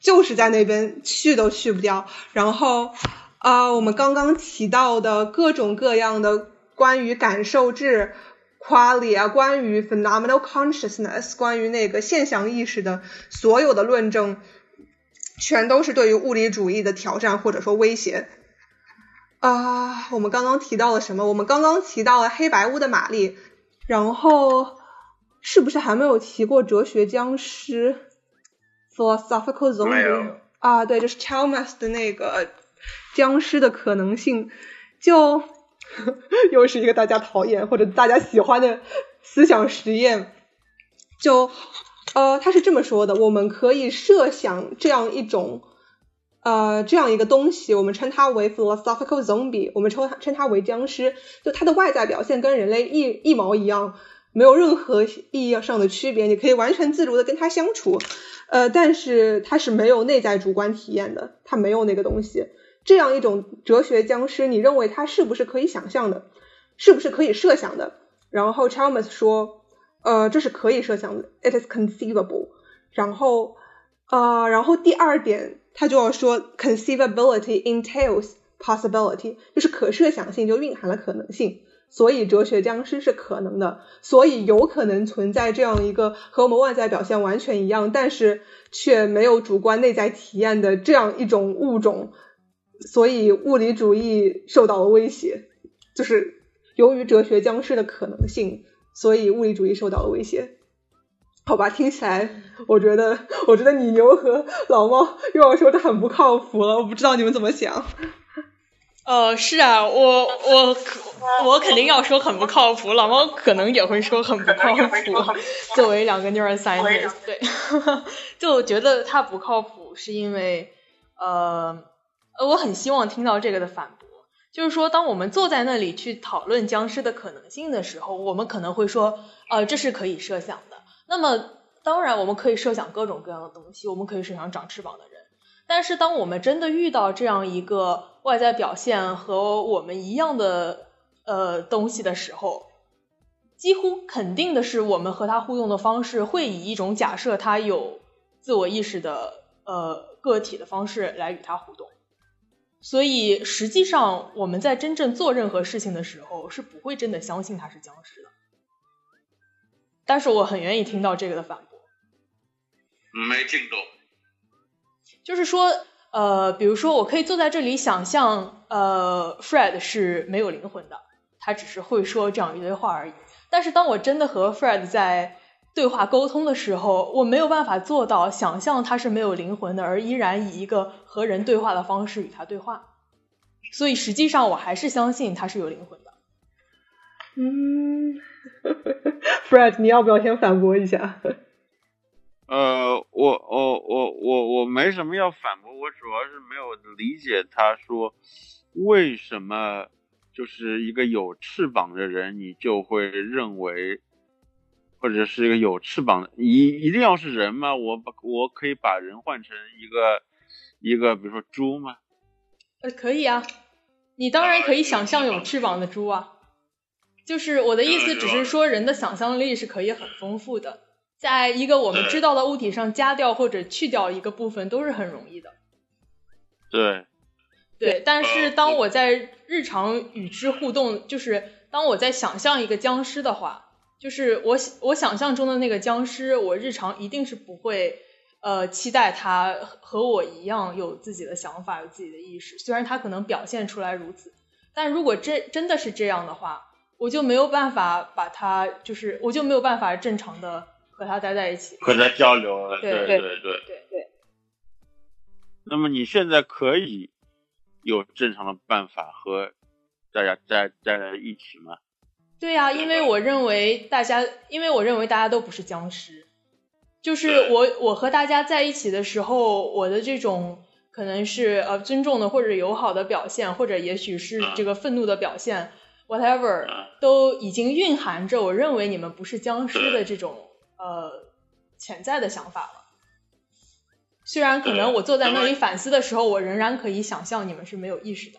就是在那边去都去不掉。然后啊，我们刚刚提到的各种各样的关于感受质、qualia 啊，关于 phenomenal consciousness，关于那个现象意识的所有的论证，全都是对于物理主义的挑战或者说威胁。啊，我们刚刚提到了什么？我们刚刚提到了黑白屋的玛丽，然后。是不是还没有提过哲学僵尸？philosophical zombie 啊，对，就是 Chalmers 的那个僵尸的可能性，就 [LAUGHS] 又是一个大家讨厌或者大家喜欢的思想实验。就呃，他是这么说的：我们可以设想这样一种呃这样一个东西，我们称它为 philosophical zombie，我们称它称它为僵尸，就它的外在表现跟人类一一毛一样。没有任何意义上的区别，你可以完全自如的跟他相处，呃，但是他是没有内在主观体验的，他没有那个东西。这样一种哲学僵尸，你认为他是不是可以想象的？是不是可以设想的？然后 Chalmers 说，呃，这是可以设想的，it is conceivable。然后，呃，然后第二点，他就要说 conceivability entails possibility，就是可设想性就蕴含了可能性。所以哲学僵尸是可能的，所以有可能存在这样一个和我们外在表现完全一样，但是却没有主观内在体验的这样一种物种。所以物理主义受到了威胁，就是由于哲学僵尸的可能性，所以物理主义受到了威胁。好吧，听起来我觉得，我觉得你牛和老猫又要说的很不靠谱了，我不知道你们怎么想。呃，是啊，我我我肯定要说很不靠谱，老猫可能也会说很不靠谱。作为两个 neuroscientist，对，[LAUGHS] 就觉得他不靠谱，是因为呃，我很希望听到这个的反驳，就是说，当我们坐在那里去讨论僵尸的可能性的时候，我们可能会说，呃，这是可以设想的。那么，当然我们可以设想各种各样的东西，我们可以设想长翅膀的人。但是，当我们真的遇到这样一个外在表现和我们一样的呃东西的时候，几乎肯定的是，我们和他互动的方式会以一种假设他有自我意识的呃个体的方式来与他互动。所以，实际上我们在真正做任何事情的时候，是不会真的相信他是僵尸的。但是，我很愿意听到这个的反驳。没听懂。就是说，呃，比如说，我可以坐在这里想象，呃，Fred 是没有灵魂的，他只是会说这样一堆话而已。但是当我真的和 Fred 在对话沟通的时候，我没有办法做到想象他是没有灵魂的，而依然以一个和人对话的方式与他对话。所以实际上我还是相信他是有灵魂的。嗯，[LAUGHS] Fred，你要不要先反驳一下？呃，我我我我我没什么要反驳，我主要是没有理解他说为什么就是一个有翅膀的人，你就会认为或者是一个有翅膀的一一定要是人吗？我把我可以把人换成一个一个比如说猪吗？呃，可以啊，你当然可以想象有翅膀的猪啊，就是我的意思，只是说人的想象力是可以很丰富的。在一个我们知道的物体上加掉或者去掉一个部分都是很容易的。对。对，但是当我在日常与之互动，就是当我在想象一个僵尸的话，就是我我想象中的那个僵尸，我日常一定是不会呃期待他和我一样有自己的想法、有自己的意识。虽然他可能表现出来如此，但如果真真的是这样的话，我就没有办法把他，就是我就没有办法正常的。和他待在一起，和他交流，对对对对对对。那么你现在可以有正常的办法和大家待待在一起吗？对呀，因为我认为大家，因为我认为大家都不是僵尸，就是我我和大家在一起的时候，我的这种可能是呃尊重的或者友好的表现，或者也许是这个愤怒的表现，whatever，都已经蕴含着我认为你们不是僵尸的这种。呃，潜在的想法了。虽然可能我坐在那里反思的时候，我仍然可以想象你们是没有意识的。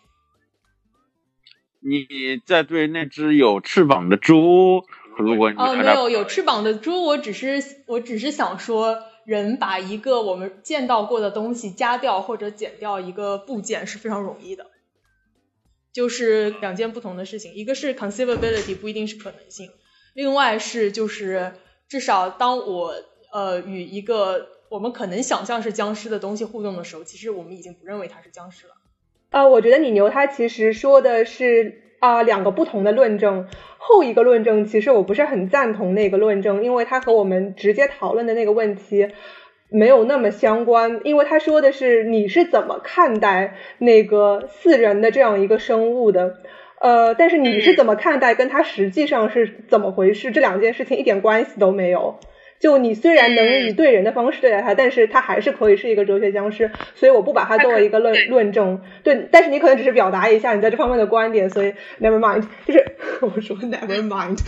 你在对那只有翅膀的猪如果你哦，没有有翅膀的猪，我只是我只是想说，人把一个我们见到过的东西加掉或者减掉一个部件是非常容易的，就是两件不同的事情，一个是 conceivability 不一定是可能性，另外是就是至少当我呃与一个我们可能想象是僵尸的东西互动的时候，其实我们已经不认为它是僵尸了。呃，我觉得你牛他其实说的是啊、两个不同的论证。后一个论证其实我不是很赞同那个论证，因为它和我们直接讨论的那个问题没有那么相关。因为他说的是你是怎么看待那个四人的这样一个生物的。呃，但是你是怎么看待，跟他实际上是怎么回事，这两件事情一点关系都没有。就你虽然能以对人的方式对待他，但是他还是可以是一个哲学僵尸，所以我不把它作为一个论论证。对，但是你可能只是表达一下你在这方面的观点，所以 never mind，就是 [LAUGHS] 我说 never mind，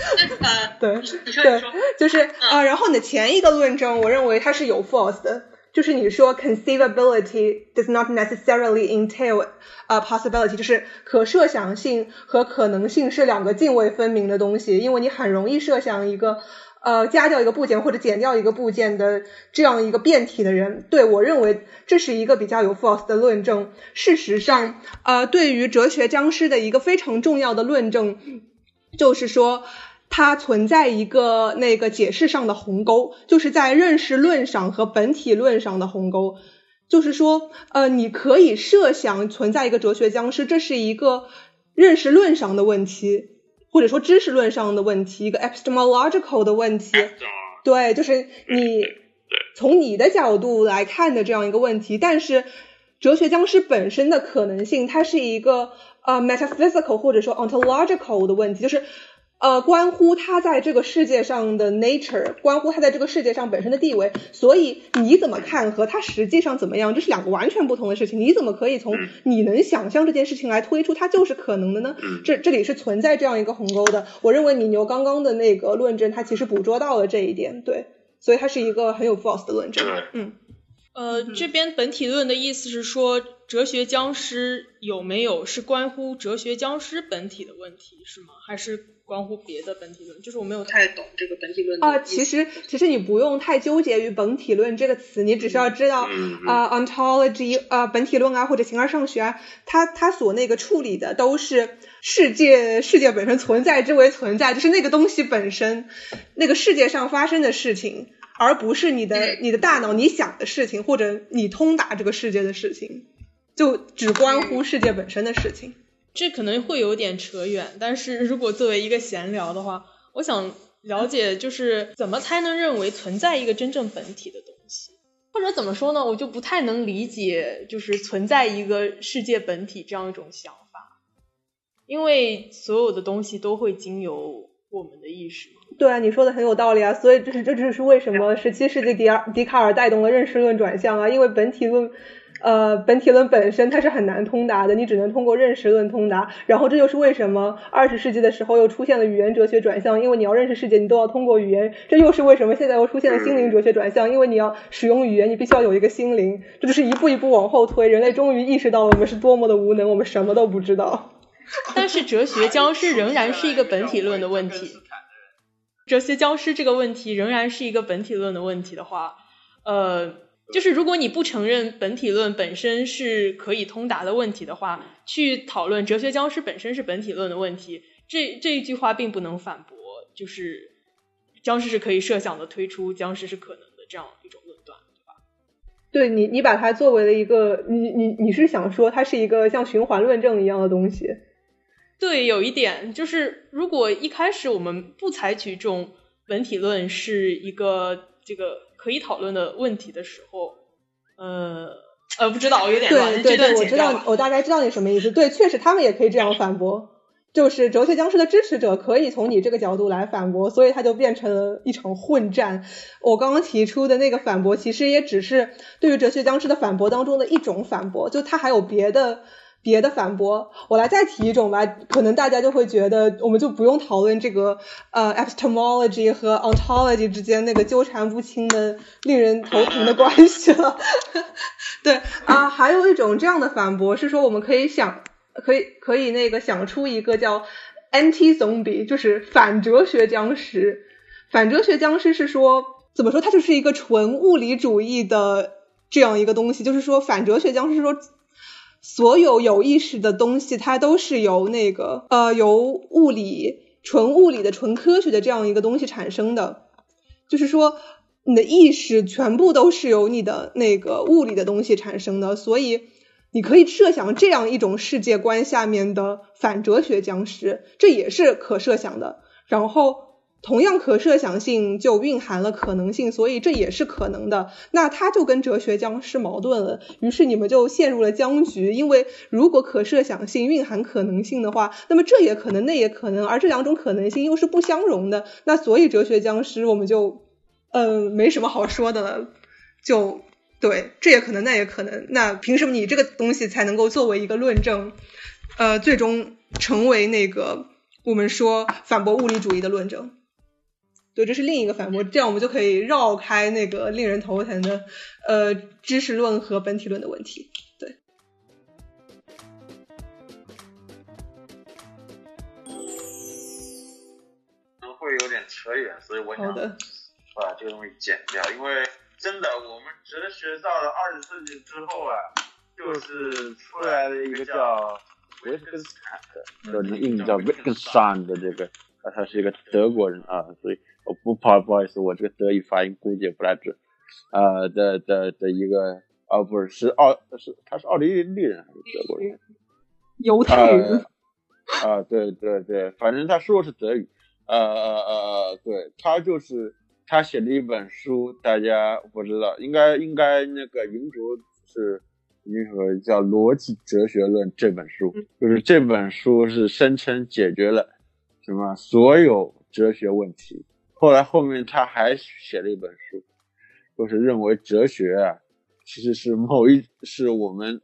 对对，就是啊、然后你的前一个论证，我认为它是有 false 的，就是你说 conceivability does not necessarily entail a possibility，就是可设想性和可能性是两个泾渭分明的东西，因为你很容易设想一个。呃，加掉一个部件或者减掉一个部件的这样一个变体的人，对我认为这是一个比较有 force 的论证。事实上，呃，对于哲学僵尸的一个非常重要的论证，就是说它存在一个那个解释上的鸿沟，就是在认识论上和本体论上的鸿沟。就是说，呃，你可以设想存在一个哲学僵尸，这是一个认识论上的问题，或者说知识论上的问题，一个 epistemological 的问题。对，就是你从你的角度来看的这样一个问题，但是哲学僵尸本身的可能性，它是一个呃 metaphysical 或者说 ontological 的问题，就是呃关乎他在这个世界上的 nature，关乎他在这个世界上本身的地位，所以你怎么看和他实际上怎么样，这是两个完全不同的事情。你怎么可以从你能想象这件事情来推出它就是可能的呢？这这里是存在这样一个鸿沟的。我认为你牛刚刚的那个论证，它其实捕捉到了这一点，对，所以它是一个很有 false 的论证。嗯，呃，这边本体论的意思是说，哲学僵尸有没有是关乎哲学僵尸本体的问题是吗？还是关乎别的本体论？就是我没有太懂这个本体论的啊、其实其实你不用太纠结于本体论这个词，你只需要知道啊、ontology 啊、本体论啊或者形而上学啊，它它所那个处理的都是世界世界本身存在之为存在，就是那个东西本身，那个世界上发生的事情，而不是你的嗯你的大脑你想的事情或者你通达这个世界的事情，就只关乎世界本身的事情。这可能会有点扯远，但是如果作为一个闲聊的话，我想了解就是怎么才能认为存在一个真正本体的东西，或者怎么说呢？我就不太能理解就是存在一个世界本体这样一种想法，因为所有的东西都会经由我们的意识嘛。对啊，你说的很有道理啊，所以这是这就是为什么十七世纪笛尔笛卡尔带动了认识论转向啊，因为本体论，呃，本体论本身它是很难通达的，你只能通过认识论通达。然后这就是为什么二十世纪的时候又出现了语言哲学转向，因为你要认识世界，你都要通过语言。这又是为什么现在又出现了心灵哲学转向，因为你要使用语言，你必须要有一个心灵。这就是一步一步往后推，人类终于意识到了我们是多么的无能，我们什么都不知道。[LAUGHS] 但是哲学僵尸仍然是一个本体论的问题。哲学僵尸这个问题仍然是一个本体论的问题的话，呃，就是如果你不承认本体论本身是可以通达的问题的话，去讨论哲学僵尸本身是本体论的问题，这这一句话并不能反驳，就是僵尸是可以设想的推出，僵尸是可能的这样一种论断，对吧？对你，你把它作为了一个，你你你是想说它是一个像循环论证一样的东西？对，有一点就是，如果一开始我们不采取这种文体论是一个这个可以讨论的问题的时候，呃呃，不知道，有点乱，对对对，我知道我大概知道你什么意思。对，确实他们也可以这样反驳，就是哲学僵尸的支持者可以从你这个角度来反驳，所以它就变成了一场混战。我刚刚提出的那个反驳，其实也只是对于哲学僵尸的反驳当中的一种反驳，就它还有别的。别的反驳，我来再提一种吧，可能大家就会觉得我们就不用讨论这个呃 epistemology 和 ontology 之间那个纠缠不清的、令人头疼的关系了。[LAUGHS] 对啊，还有一种这样的反驳是说，我们可以想，可以可以那个想出一个叫 anti zombie，就是反哲学僵尸。反哲学僵尸是说，怎么说？它就是一个纯物理主义的这样一个东西。就是说，反哲学僵尸说，所有有意识的东西，它都是由那个呃，由物理、纯物理的、纯科学的这样一个东西产生的。就是说，你的意识全部都是由你的那个物理的东西产生的，所以你可以设想这样一种世界观下面的反哲学僵尸，这也是可设想的。然后。同样可设想性就蕴含了可能性，所以这也是可能的。那它就跟哲学僵尸矛盾了，于是你们就陷入了僵局。因为如果可设想性蕴含可能性的话，那么这也可能，那也可能，而这两种可能性又是不相容的。那所以哲学僵尸我们就，嗯，没什么好说的了。就对，这也可能，那也可能。那凭什么你这个东西才能够作为一个论证，呃，最终成为那个我们说反驳物理主义的论证？对，这是另一个反驳，这样我们就可以绕开那个令人头疼的呃知识论和本体论的问题。对，会有点扯远，所以我想把这个东西剪掉，因为真的，我们哲学到了二十世纪之后啊，就是出来了一个叫维特根斯坦的，就英语叫 Wittgenstein 的这个，啊，他是一个德国人啊，所以。我不跑，不好意思，我这个德语发音估计也不太准。呃，的的的一个，哦，不是，是奥，是他是奥地利人还是德国人？犹太人。啊，对对对，反正他说的是德语。呃呃呃，对他就是他写的一本书，大家不知道，应该应该那个云竹是银河叫《逻辑哲学论》这本书，就是这本书是声称解决了什么所有哲学问题。后来后面他还写了一本书，就是认为哲学啊，其实是某一是我们，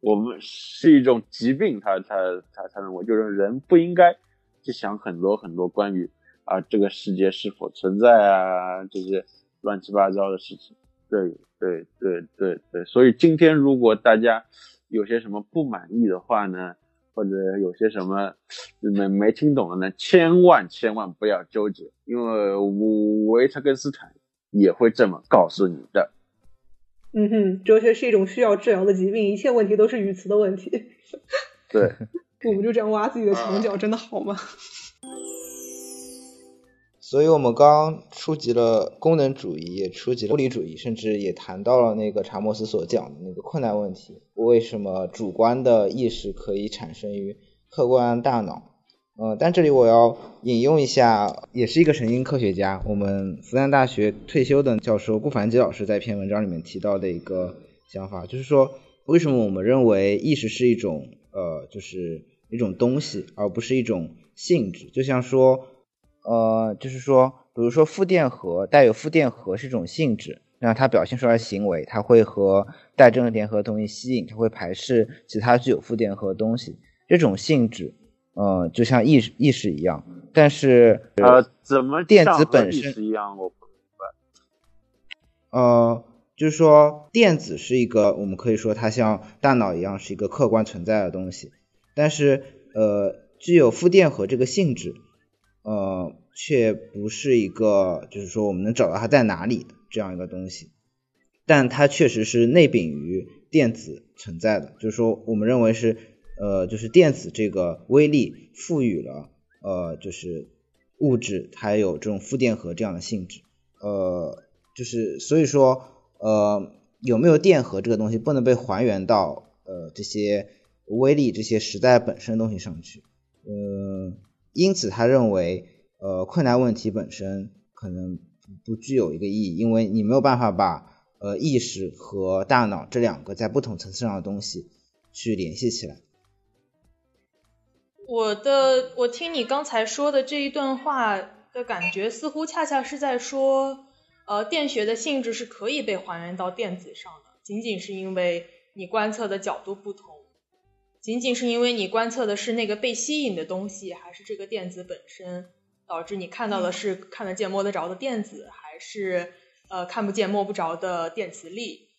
我们是一种疾病。他他他他认为，就是人不应该去想很多很多关于啊这个世界是否存在啊这些乱七八糟的事情。对对对对对，所以今天如果大家有些什么不满意的话呢？或者有些什么没没听懂的呢？千万千万不要纠结，因为维特根斯坦也会这么告诉你的。嗯哼，哲学是一种需要治疗的疾病，一切问题都是语词的问题。[LAUGHS] 对，我们就这样挖自己的墙角，真的好吗？所以我们刚刚触及了功能主义，也触及了物理主义，甚至也谈到了那个查莫斯所讲的那个困难问题：为什么主观的意识可以产生于客观大脑？呃，但这里我要引用一下，也是一个神经科学家，我们复旦大学退休的教授顾凡基老师在一篇文章里面提到的一个想法，就是说，为什么我们认为意识是一种呃，就是一种东西，而不是一种性质？就像说。呃，就是说，比如说负电荷带有负电荷是一种性质，那它表现出来行为，它会和带正电荷的东西吸引，它会排斥其他具有负电荷的东西。这种性质，呃，就像意识意识一样。但是呃，怎么电子本身一样？我不明白。呃，就是说电子是一个，我们可以说它像大脑一样是一个客观存在的东西，但是呃，具有负电荷这个性质。呃，却不是一个，就是说我们能找到它在哪里的这样一个东西，但它确实是内禀于电子存在的，就是说我们认为是，呃，就是电子这个微粒赋予了，呃，就是物质它有这种负电荷这样的性质，呃，就是所以说，呃，有没有电荷这个东西不能被还原到，呃，这些微粒这些实在本身东西上去，嗯。因此，他认为，呃，困难问题本身可能不具有一个意义，因为你没有办法把呃意识和大脑这两个在不同层次上的东西去联系起来。我的，我听你刚才说的这一段话的感觉，似乎恰恰是在说，呃，电学的性质是可以被还原到电子上的，仅仅是因为你观测的角度不同。仅仅是因为你观测的是那个被吸引的东西，还是这个电子本身，导致你看到的是看得见摸得着的电子，还是呃看不见摸不着的电磁力？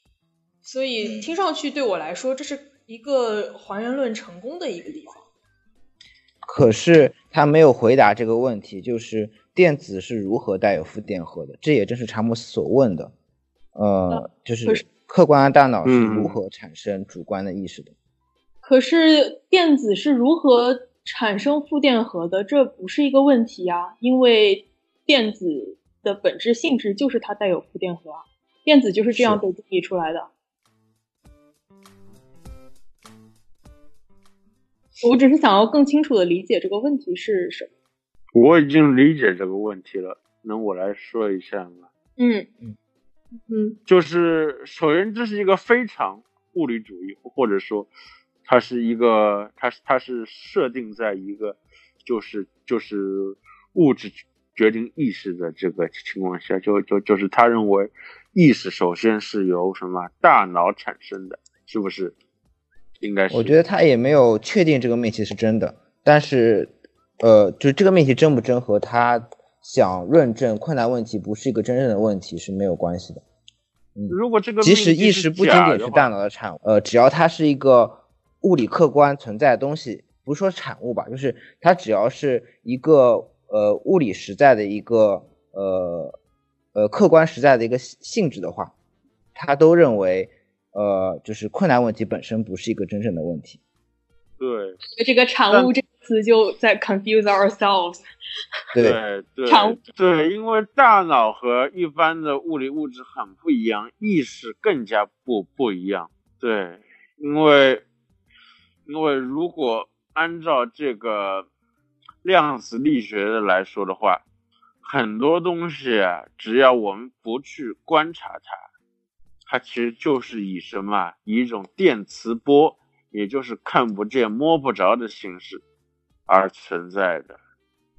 所以听上去对我来说，这是一个还原论成功的一个地方。可是他没有回答这个问题，就是电子是如何带有负电荷的？这也正是查姆斯所问的，呃，就是客观的大脑是如何产生主观的意识的？可是电子是如何产生负电荷的？这不是一个问题啊，因为电子的本质性质就是它带有负电荷啊，电子就是这样被定义出来的。我只是想要更清楚的理解这个问题是什么。我已经理解这个问题了，那我来说一下嗯嗯，就是首先这是一个非常物理主义，或者说它是一个，它是它是设定在一个就是就是物质决定意识的这个情况下，就就就是他认为意识首先是由什么大脑产生的，是不是？应该是，我觉得他也没有确定这个命题是真的，但是，呃，就是这个命题真不真和他想论证困难问题不是一个真正的问题是没有关系的。嗯，如果这个即使意识不仅仅是大脑的产物，呃，只要它是一个物理客观存在的东西，不是说产物吧，就是它只要是一个呃物理实在的一个呃呃客观实在的一个性质的话，他都认为。呃，就是困难问题本身不是一个真正的问题。对，这个产物这个词就在 confuse ourselves。[LAUGHS] 对对，产物对，因为大脑和一般的物理物质很不一样，意识更加不不一样。对，因为因为如果按照这个量子力学的来说的话，很多东西啊，只要我们不去观察它。它其实就是以什么？以一种电磁波，也就是看不见、摸不着的形式而存在的。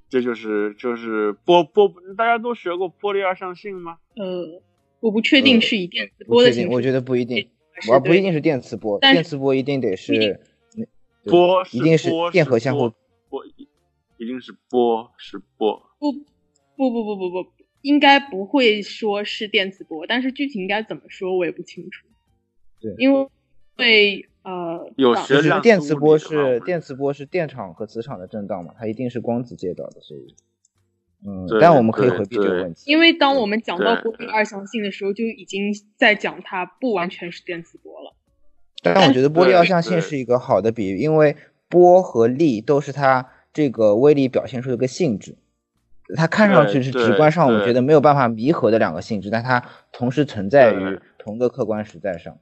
这就是就是波波，大家都学过波粒二象性吗？呃，我不确定是以电磁波的形式。我觉得不一定，我不一定是电磁波，电磁波一定得是波，一定是电荷相互波，一定是波，是波。不不不不不不。应该不会说是电磁波，但是具体应该怎么说，我也不清楚。对，因为会呃，有学是电磁波是电磁波是电场和磁场的震荡嘛，它一定是光子介导的，所以，嗯，但我们可以回避这个问题。因为当我们讲到波粒二象性的时候，就已经在讲它不完全是电磁波了。但我觉得波粒二象性是一个好的比喻，因为波和粒都是它这个威力表现出一个性质。它看上去是直观上，我觉得没有办法弥合的两个性质，但它同时存在于同个客观实在上。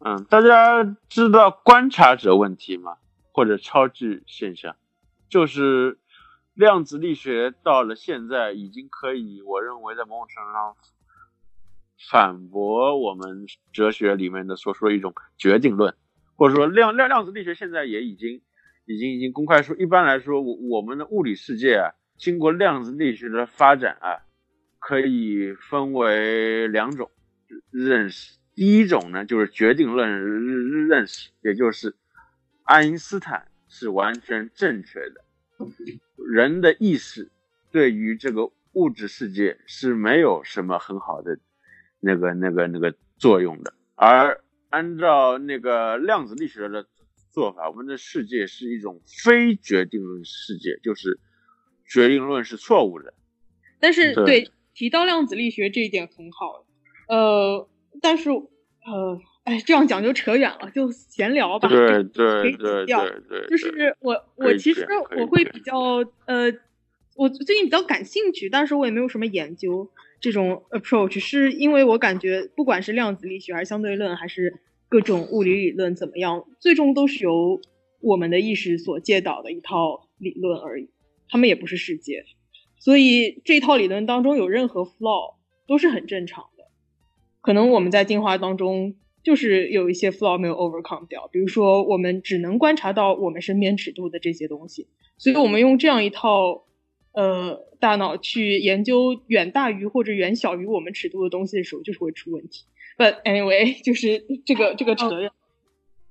嗯，大家知道观察者问题吗？或者超距现象，就是量子力学到了现在已经可以，我认为在某种程度上反驳我们哲学里面的所说的一种决定论，或者说量量量子力学现在也已经已经已经公开说，一般来说，我我们的物理世界啊。经过量子力学的发展啊，可以分为两种认识。第一种呢，就是决定论认识，也就是爱因斯坦是完全正确的。人的意识对于这个物质世界是没有什么很好的那个那个那个作用的。而按照那个量子力学的做法，我们的世界是一种非决定论世界，就是。决定论是错误的，但是对提到量子力学这一点很好，呃，但是呃，哎，这样讲就扯远了，就闲聊吧。对对对对对，就是我我其实我会比较呃，我最近比较感兴趣，但是我也没有什么研究这种 approach，是因为我感觉不管是量子力学还是相对论还是各种物理理论怎么样，最终都是由我们的意识所介导的一套理论而已。他们也不是世界，所以这套理论当中有任何 flaw 都是很正常的。可能我们在进化当中就是有一些 flaw 没有 overcome 掉，比如说我们只能观察到我们身边尺度的这些东西，所以我们用这样一套呃大脑去研究远大于或者远小于我们尺度的东西的时候，就是会出问题。But anyway，[LAUGHS] 就是这个这个扯远。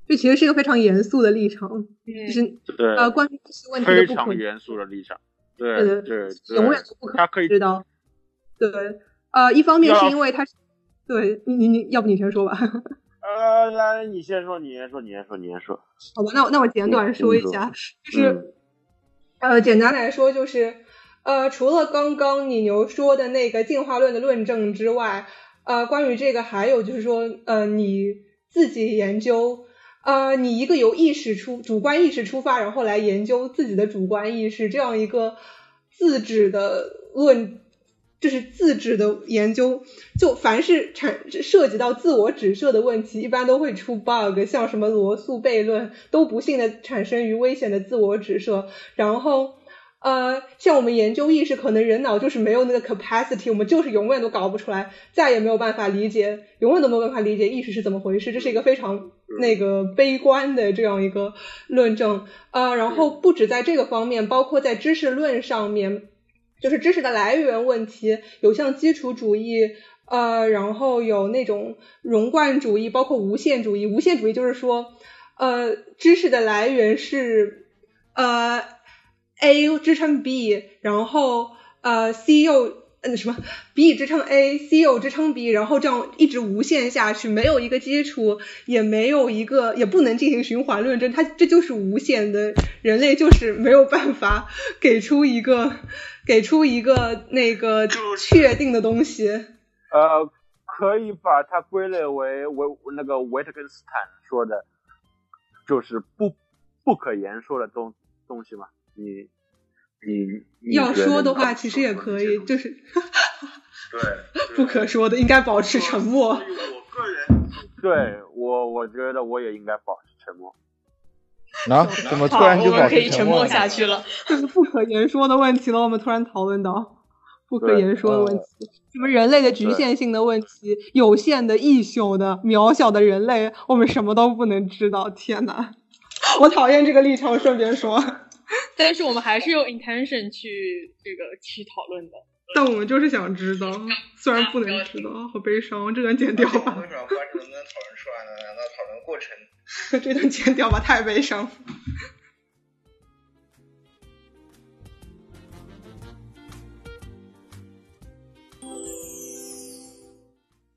这其实是一个非常严肃的立场，就是呃，关于这些问题非常严肃的立场，对对对，永远都不可以知道。对，呃，一方面是因为他是，对你你你要不你先说吧。[LAUGHS] 呃，来，你先说，你先说，你先说，你先说。好吧，那我那我简短说一下，就是呃，简单来说就是，呃，除了刚刚你牛说的那个进化论的论证之外，呃，关于这个还有就是说，呃，你自己研究，呃，你一个由意识出主观意识出发，然后来研究自己的主观意识这样一个自指的论。就是自指的研究，就凡是产涉及到自我指涉的问题，一般都会出 bug，像什么罗素悖论，都不幸的产生于危险的自我指涉。然后，呃，像我们研究意识，可能人脑就是没有那个 capacity，我们就是永远都搞不出来，再也没有办法理解，永远都没有办法理解意识是怎么回事。这是一个非常那个悲观的这样一个论证。呃，然后不止在这个方面，包括在知识论上面。就是知识的来源问题，有像基础主义，呃，然后有那种融贯主义，包括无限主义。无限主义就是说，呃，知识的来源是呃 A 支撑 B，然后呃 C 又。嗯，什么 B 支撑 A，C 又支撑 B，然后这样一直无限下去，没有一个基础，也没有一个，也不能进行循环论证，它这就是无限的，人类就是没有办法给出一个，给出一个那个确定的东西。呃，可以把它归类为维那个维特根斯坦说的，就是不不可言说的东东西嘛？你。你要说的话，其实也可以，就是 [LAUGHS] 对不可说的，应该保持沉默。我个人 [LAUGHS] 对我，我觉得我也应该保持沉默。啊？怎么突然就保持沉默下去了？[LAUGHS] 就是不可言说的问题了。我们突然讨论到不可言说的问题，什么人类的局限性的问题，有限的、易朽的、渺小的人类，我们什么都不能知道。天哪，我讨厌这个立场。顺便说。[LAUGHS] 但是我们还是用 intention 去这个去讨论的。但我们就是想知道，虽然不能知道，好悲伤，这段剪掉吧。为什么观众能讨论出来呢？难道讨论过程？这段剪掉吧，太悲伤。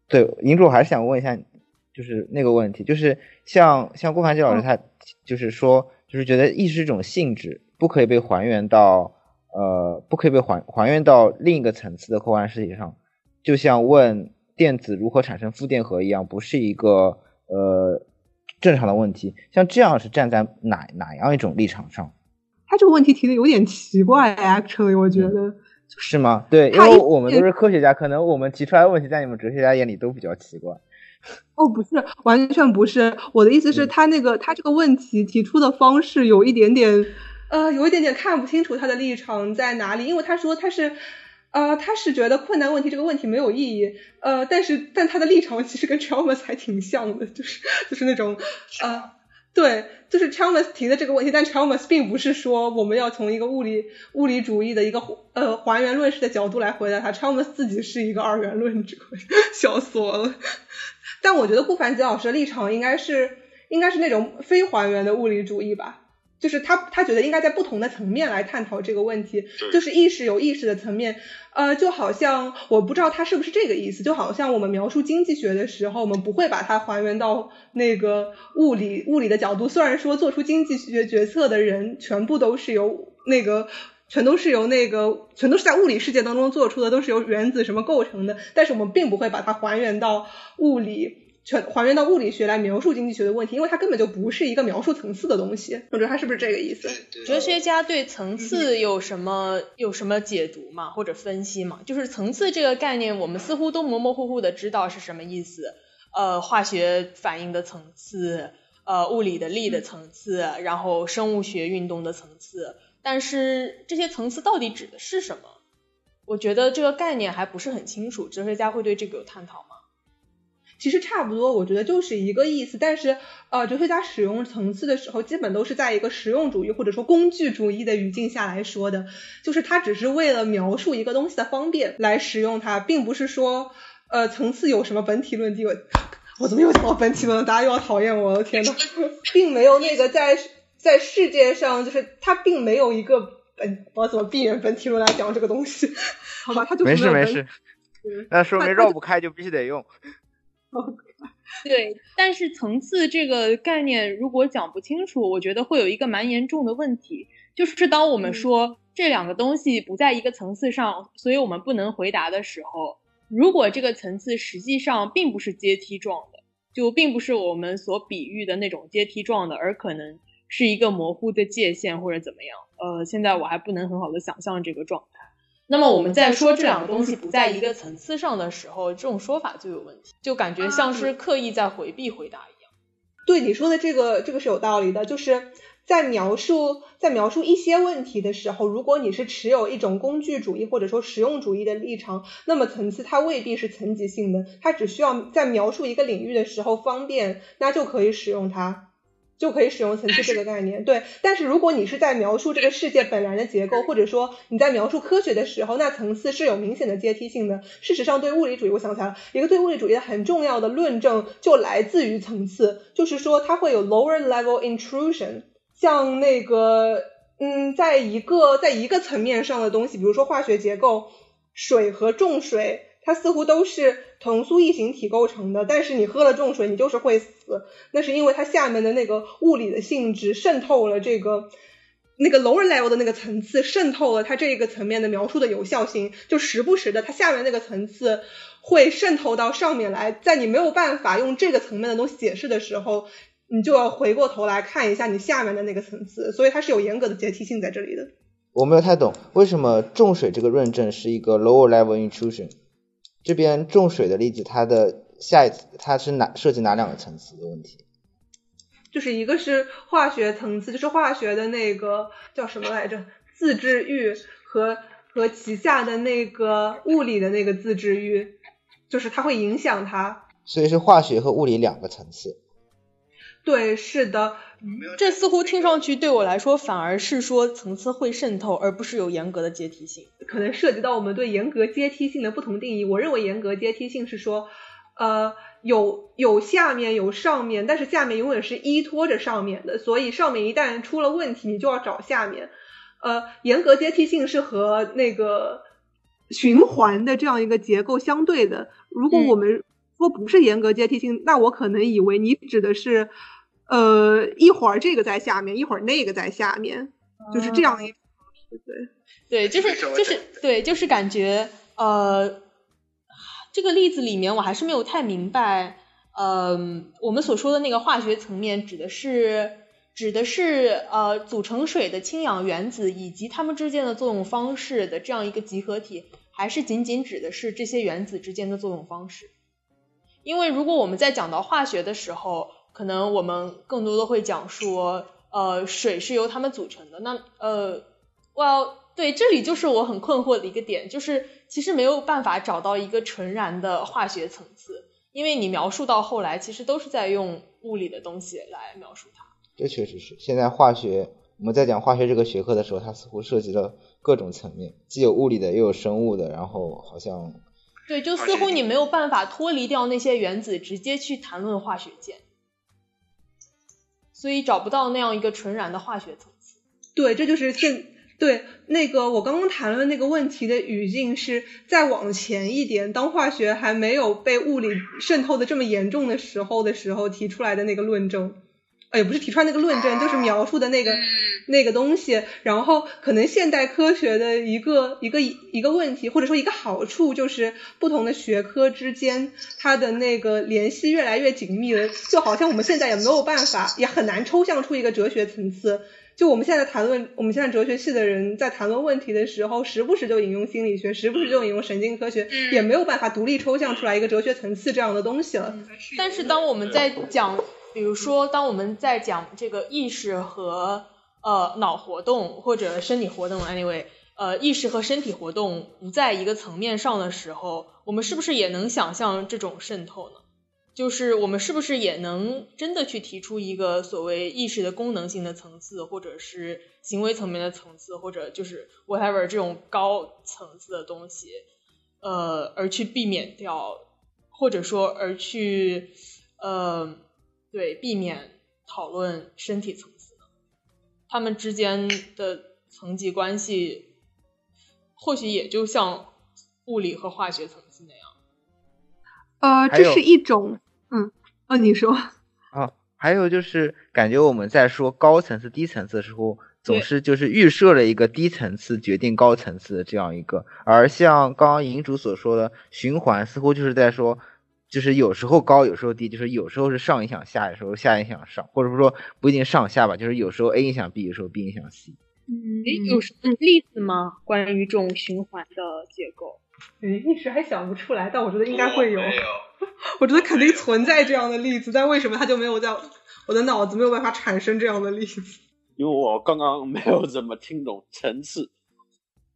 对，银主还是想问一下，就是那个问题，就是像像郭凡杰老师他就是说。就是觉得意识这种性质不可以被还原到，呃，不可以被还还原到另一个层次的客观世界上，就像问电子如何产生负电荷一样，不是一个呃正常的问题。像这样是站在哪哪样一种立场上？他这个问题提的有点奇怪，actually，我觉得是吗？对，因为我们都是科学家，可能我们提出来的问题在你们哲学家眼里都比较奇怪。哦，不是，完全不是。我的意思是，他那个他这个问题提出的方式有一点点，呃，有一点点看不清楚他的立场在哪里。因为他说他是，呃，他是觉得困难问题这个问题没有意义，呃，但是但他的立场其实跟 Chalmers 还挺像的，就是就是那种，呃，对，就是 Chalmers 提的这个问题，但 Chalmers 并不是说我们要从一个物理物理主义的一个呃还原论式的角度来回答他，Chalmers 自己是一个二元论者，[LAUGHS] 笑死我了。但我觉得顾凡吉老师的立场应该是，应该是那种非还原的物理主义吧，就是他他觉得应该在不同的层面来探讨这个问题，就是意识有意识的层面，呃，就好像我不知道他是不是这个意思，就好像我们描述经济学的时候，我们不会把它还原到那个物理物理的角度，虽然说做出经济学决策的人全部都是由那个。全都是由那个，全都是在物理世界当中做出的，都是由原子什么构成的。但是我们并不会把它还原到物理，全还原到物理学来描述经济学的问题，因为它根本就不是一个描述层次的东西。我觉得它是不是这个意思？哲学家对层次有什么有什么解读吗？或者分析吗？就是层次这个概念，我们似乎都模模糊糊的知道是什么意思。呃，化学反应的层次，呃，物理的力的层次，然后生物学运动的层次。但是这些层次到底指的是什么？我觉得这个概念还不是很清楚。哲学家会对这个有探讨吗？其实差不多，我觉得就是一个意思。但是呃，哲学家使用层次的时候，基本都是在一个实用主义或者说工具主义的语境下来说的，就是它只是为了描述一个东西的方便来使用它，并不是说呃层次有什么本体论地位。[LAUGHS] 我怎么又讲到本体论？大家又要讨厌我了！天呐，[LAUGHS] 并没有那个在。在世界上，就是它并没有一个本，我怎么避免本体论来讲这个东西？好吧，它就没事没事，那说明绕不开，就必须得用。对，但是层次这个概念如果讲不清楚，我觉得会有一个蛮严重的问题，就是当我们说这两个东西不在一个层次上，所以我们不能回答的时候，如果这个层次实际上并不是阶梯状的，就并不是我们所比喻的那种阶梯状的，而可能是一个模糊的界限或者怎么样。呃，现在我还不能很好的想象这个状态。那么我们在说这两个东西不在一个层次上的时候，这种说法就有问题，就感觉像是刻意在回避回答一样。对你说的这个，这个是有道理的，就是在描述在描述一些问题的时候，如果你是持有一种工具主义或者说实用主义的立场，那么层次它未必是层级性的，它只需要在描述一个领域的时候方便，那就可以使用它。就可以使用层次这个概念，对。但是如果你是在描述这个世界本来的结构，或者说你在描述科学的时候，那层次是有明显的阶梯性的。事实上，对物理主义，我想起来了一个对物理主义的很重要的论证，就来自于层次，就是说它会有 lower level intrusion。像那个，嗯，在一个在一个层面上的东西，比如说化学结构，水和重水。它似乎都是同素异形体构成的，但是你喝了重水，你就是会死。那是因为它下面的那个物理的性质渗透了这个那个 lower level 的那个层次，渗透了它这个层面的描述的有效性。就时不时的，它下面那个层次会渗透到上面来，在你没有办法用这个层面的东西解释的时候，你就要回过头来看一下你下面的那个层次。所以它是有严格的阶梯性在这里的。我没有太懂为什么重水这个论证是一个 lower level intrusion。这边重水的例子，它的下一次它是哪涉及哪两个层次的问题？就是一个是化学层次，就是化学的那个叫什么来着？自制域和和旗下的那个物理的那个自制域，就是它会影响它。所以是化学和物理两个层次。对，是的。这似乎听上去对我来说反而是说层次会渗透，而不是有严格的阶梯性。可能涉及到我们对严格阶梯性的不同定义。我认为严格阶梯性是说，呃，有有下面有上面，但是下面永远是依托着上面的，所以上面一旦出了问题，你就要找下面。呃，严格阶梯性是和那个循环的这样一个结构相对的。如果我们说不是严格阶梯性，那我可能以为你指的是。呃，一会儿这个在下面，一会儿那个在下面，就是这样一，对，对，就是就是对，就是感觉呃，这个例子里面我还是没有太明白，呃，我们所说的那个化学层面指的是指的是呃组成水的氢氧原子以及它们之间的作用方式的这样一个集合体，还是仅仅指的是这些原子之间的作用方式？因为如果我们在讲到化学的时候，可能我们更多的会讲说，呃，水是由它们组成的。那呃，well，对，这里就是我很困惑的一个点，就是其实没有办法找到一个纯然的化学层次，因为你描述到后来，其实都是在用物理的东西来描述它。这确实是，现在化学我们在讲化学这个学科的时候，它似乎涉及了各种层面，既有物理的，又有生物的，然后好像对，就似乎你没有办法脱离掉那些原子，直接去谈论化学键。所以找不到那样一个纯然的化学层次。对，这就是现对那个我刚刚谈论那个问题的语境是再往前一点，当化学还没有被物理渗透的这么严重的时候的时候提出来的那个论证。哎，不是提出来那个论证，就是描述的那个那个东西。然后可能现代科学的一个一个一个问题，或者说一个好处，就是不同的学科之间它的那个联系越来越紧密了。就好像我们现在也没有办法，也很难抽象出一个哲学层次。就我们现在谈论，我们现在哲学系的人在谈论问题的时候，时不时就引用心理学，时不时就引用神经科学，也没有办法独立抽象出来一个哲学层次这样的东西了。但是当我们在讲。比如说，当我们在讲这个意识和呃脑活动或者身体活动，anyway，呃意识和身体活动不在一个层面上的时候，我们是不是也能想象这种渗透呢？就是我们是不是也能真的去提出一个所谓意识的功能性的层次，或者是行为层面的层次，或者就是 whatever 这种高层次的东西，呃，而去避免掉，或者说而去呃。对，避免讨论身体层，他们之间的层级关系，或许也就像物理和化学层次那样。呃，这是一种，嗯，哦，你说。啊，还有就是感觉我们在说高层次、低层次的时候，总是就是预设了一个低层次决定高层次的这样一个，而像刚刚银主所说的循环，似乎就是在说，就是有时候高，有时候低，就是有时候是上影响下，有时候下影响上，或者说不一定上下吧，就是有时候 A 影响 B，有时候 B 影响 C。嗯，有什么例子吗？关于这种循环的结构？一时还想不出来，但我觉得应该会有。[LAUGHS] 我觉得肯定存在这样的例子，但为什么它就没有在我的脑子没有办法产生这样的例子？因为我刚刚没有怎么听懂层次，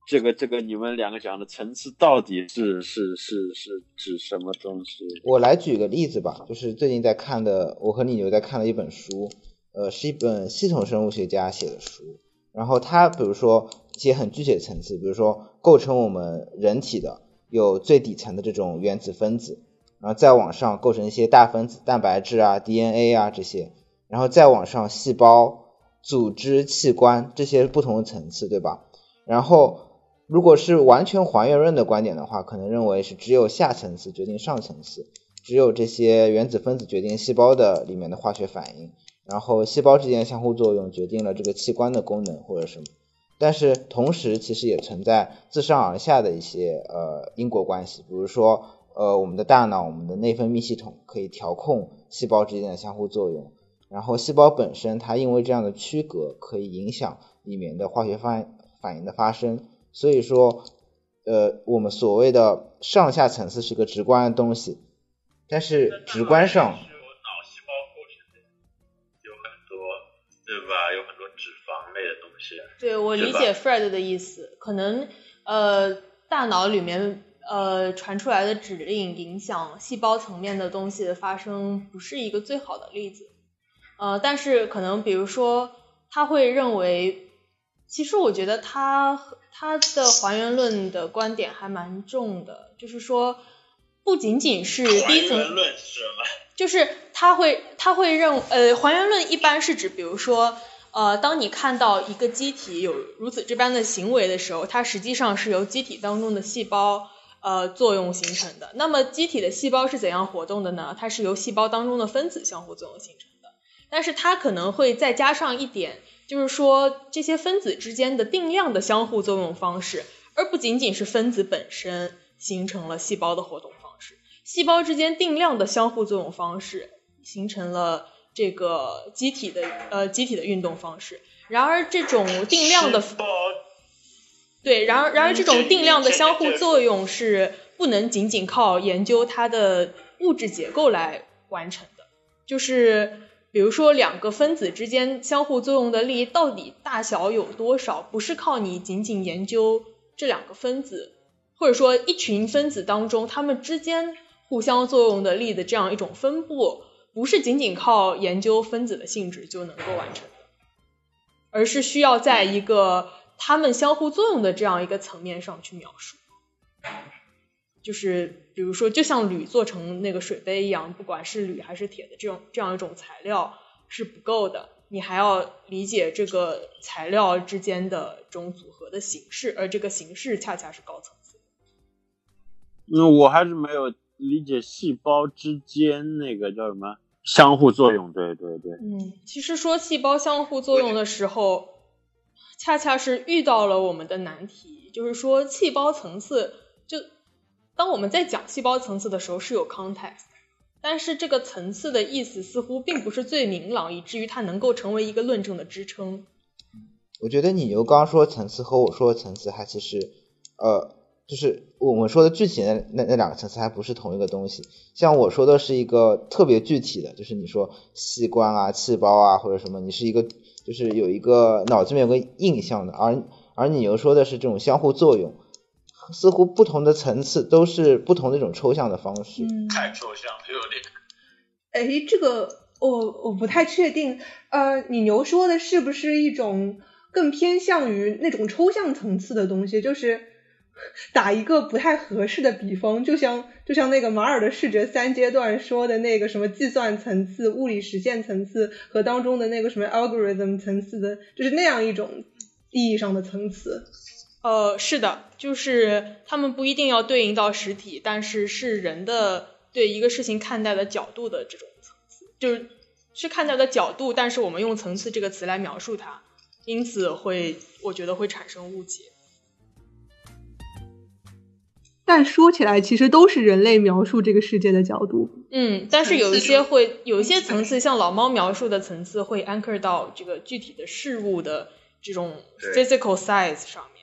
这个这个你们两个讲的层次到底是是是是指什么东西？我来举个例子吧，就是最近在看的，我和你牛在看的一本书，呃，是一本系统生物学家写的书，然后他比如说一些很具体的层次，比如说构成我们人体的有最底层的这种原子分子，然后再往上构成一些大分子，蛋白质啊、DNA 啊这些，然后再往上细胞。组织器官这些不同的层次，对吧？然后，如果是完全还原论的观点的话，可能认为是只有下层次决定上层次，只有这些原子分子决定细胞的里面的化学反应，然后细胞之间的相互作用决定了这个器官的功能或者什么。但是同时，其实也存在自上而下的一些呃因果关系，比如说呃我们的大脑、我们的内分泌系统可以调控细胞之间的相互作用。然后细胞本身，它因为这样的区隔，可以影响里面的化学反反应的发生。所以说，呃，我们所谓的上下层次是个直观的东西，但是直观上，是由脑细胞构成的，有很多，对吧？有很多脂肪类的东西。对我理解 Fred 的意思，可能呃，大脑里面呃传出来的指令影响细胞层面的东西的发生，不是一个最好的例子。呃，但是可能比如说，他会认为，其实我觉得他他的还原论的观点还蛮重的，就是说，不仅仅是第一层，还原论是什么？就是他会他会认呃，还原论一般是指，比如说呃，当你看到一个机体有如此这般的行为的时候，它实际上是由机体当中的细胞呃作用形成的。那么机体的细胞是怎样活动的呢？它是由细胞当中的分子相互作用形成的。但是它可能会再加上一点，就是说这些分子之间的定量的相互作用方式，而不仅仅是分子本身形成了细胞的活动方式，细胞之间定量的相互作用方式形成了这个机体的呃机体的运动方式。然而这种定量的对，然而然而这种定量的相互作用是不能仅仅靠研究它的物质结构来完成的，就是。比如说，两个分子之间相互作用的力到底大小有多少？不是靠你仅仅研究这两个分子，或者说一群分子当中它们之间互相作用的力的这样一种分布，不是仅仅靠研究分子的性质就能够完成的，而是需要在一个它们相互作用的这样一个层面上去描述。就是比如说，就像铝做成那个水杯一样，不管是铝还是铁的这种这样一种材料是不够的，你还要理解这个材料之间的这种组合的形式，而这个形式恰恰是高层次。嗯，我还是没有理解细胞之间那个叫什么相互作用。对对对。嗯，其实说细胞相互作用的时候，恰恰是遇到了我们的难题，就是说细胞层次就。当我们在讲细胞层次的时候是有 context，但是这个层次的意思似乎并不是最明朗，以至于它能够成为一个论证的支撑。我觉得你牛刚说层次和我说的层次还其实，呃，就是我们说的具体的那那两个层次还不是同一个东西。像我说的是一个特别具体的，就是你说器官啊、细胞啊或者什么，你是一个就是有一个脑子里面有个印象的，而而你又说的是这种相互作用。似乎不同的层次都是不同的一种抽象的方式。太抽象，有点。哎，这个我我不太确定。呃，你牛说的是不是一种更偏向于那种抽象层次的东西？就是打一个不太合适的比方，就像就像那个马尔的视觉三阶段说的那个什么计算层次、物理实现层次和当中的那个什么 algorithm 层次的，就是那样一种意义上的层次。呃，是的，就是他们不一定要对应到实体，但是是人的对一个事情看待的角度的这种层次，就是是看待的角度，但是我们用层次这个词来描述它，因此会我觉得会产生误解。但说起来，其实都是人类描述这个世界的角度。嗯，但是有一些会有一些层次，像老猫描述的层次，会 anchor 到这个具体的事物的这种 physical size 上面。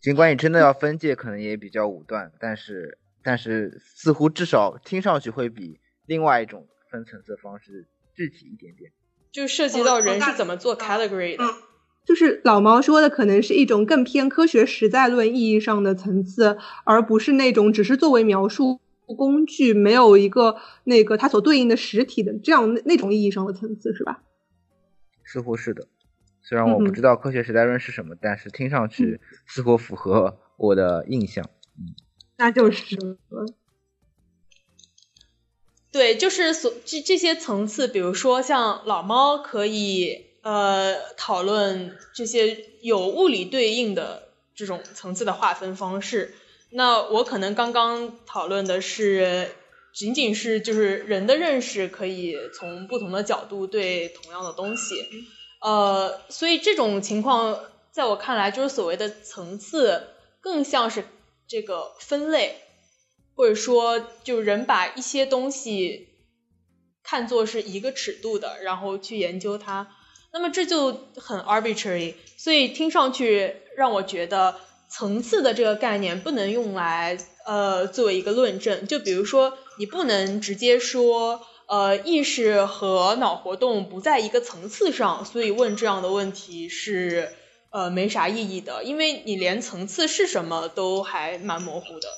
尽管你真的要分界，可能也比较武断，但是但是似乎至少听上去会比另外一种分层次的方式具体一点点。就涉及到人是怎么做 category 的。就是老毛说的，可能是一种更偏科学实在论意义上的层次，而不是那种只是作为描述工具，没有一个那个它所对应的实体的这样那种意义上的层次，是吧？似乎是的，虽然我不知道科学时代论是什么，但是听上去似乎符合我的印象。嗯，那就是。对，就是所这这些层次，比如说像老猫可以。呃，讨论这些有物理对应的这种层次的划分方式。那我可能刚刚讨论的是，仅仅是就是人的认识可以从不同的角度对同样的东西。呃，所以这种情况在我看来，就是所谓的层次，更像是这个分类，或者说，就人把一些东西看作是一个尺度的，然后去研究它。那么这就很 arbitrary，所以听上去让我觉得层次的这个概念不能用来呃作为一个论证。就比如说，你不能直接说呃意识和脑活动不在一个层次上，所以问这样的问题是呃没啥意义的，因为你连层次是什么都还蛮模糊的。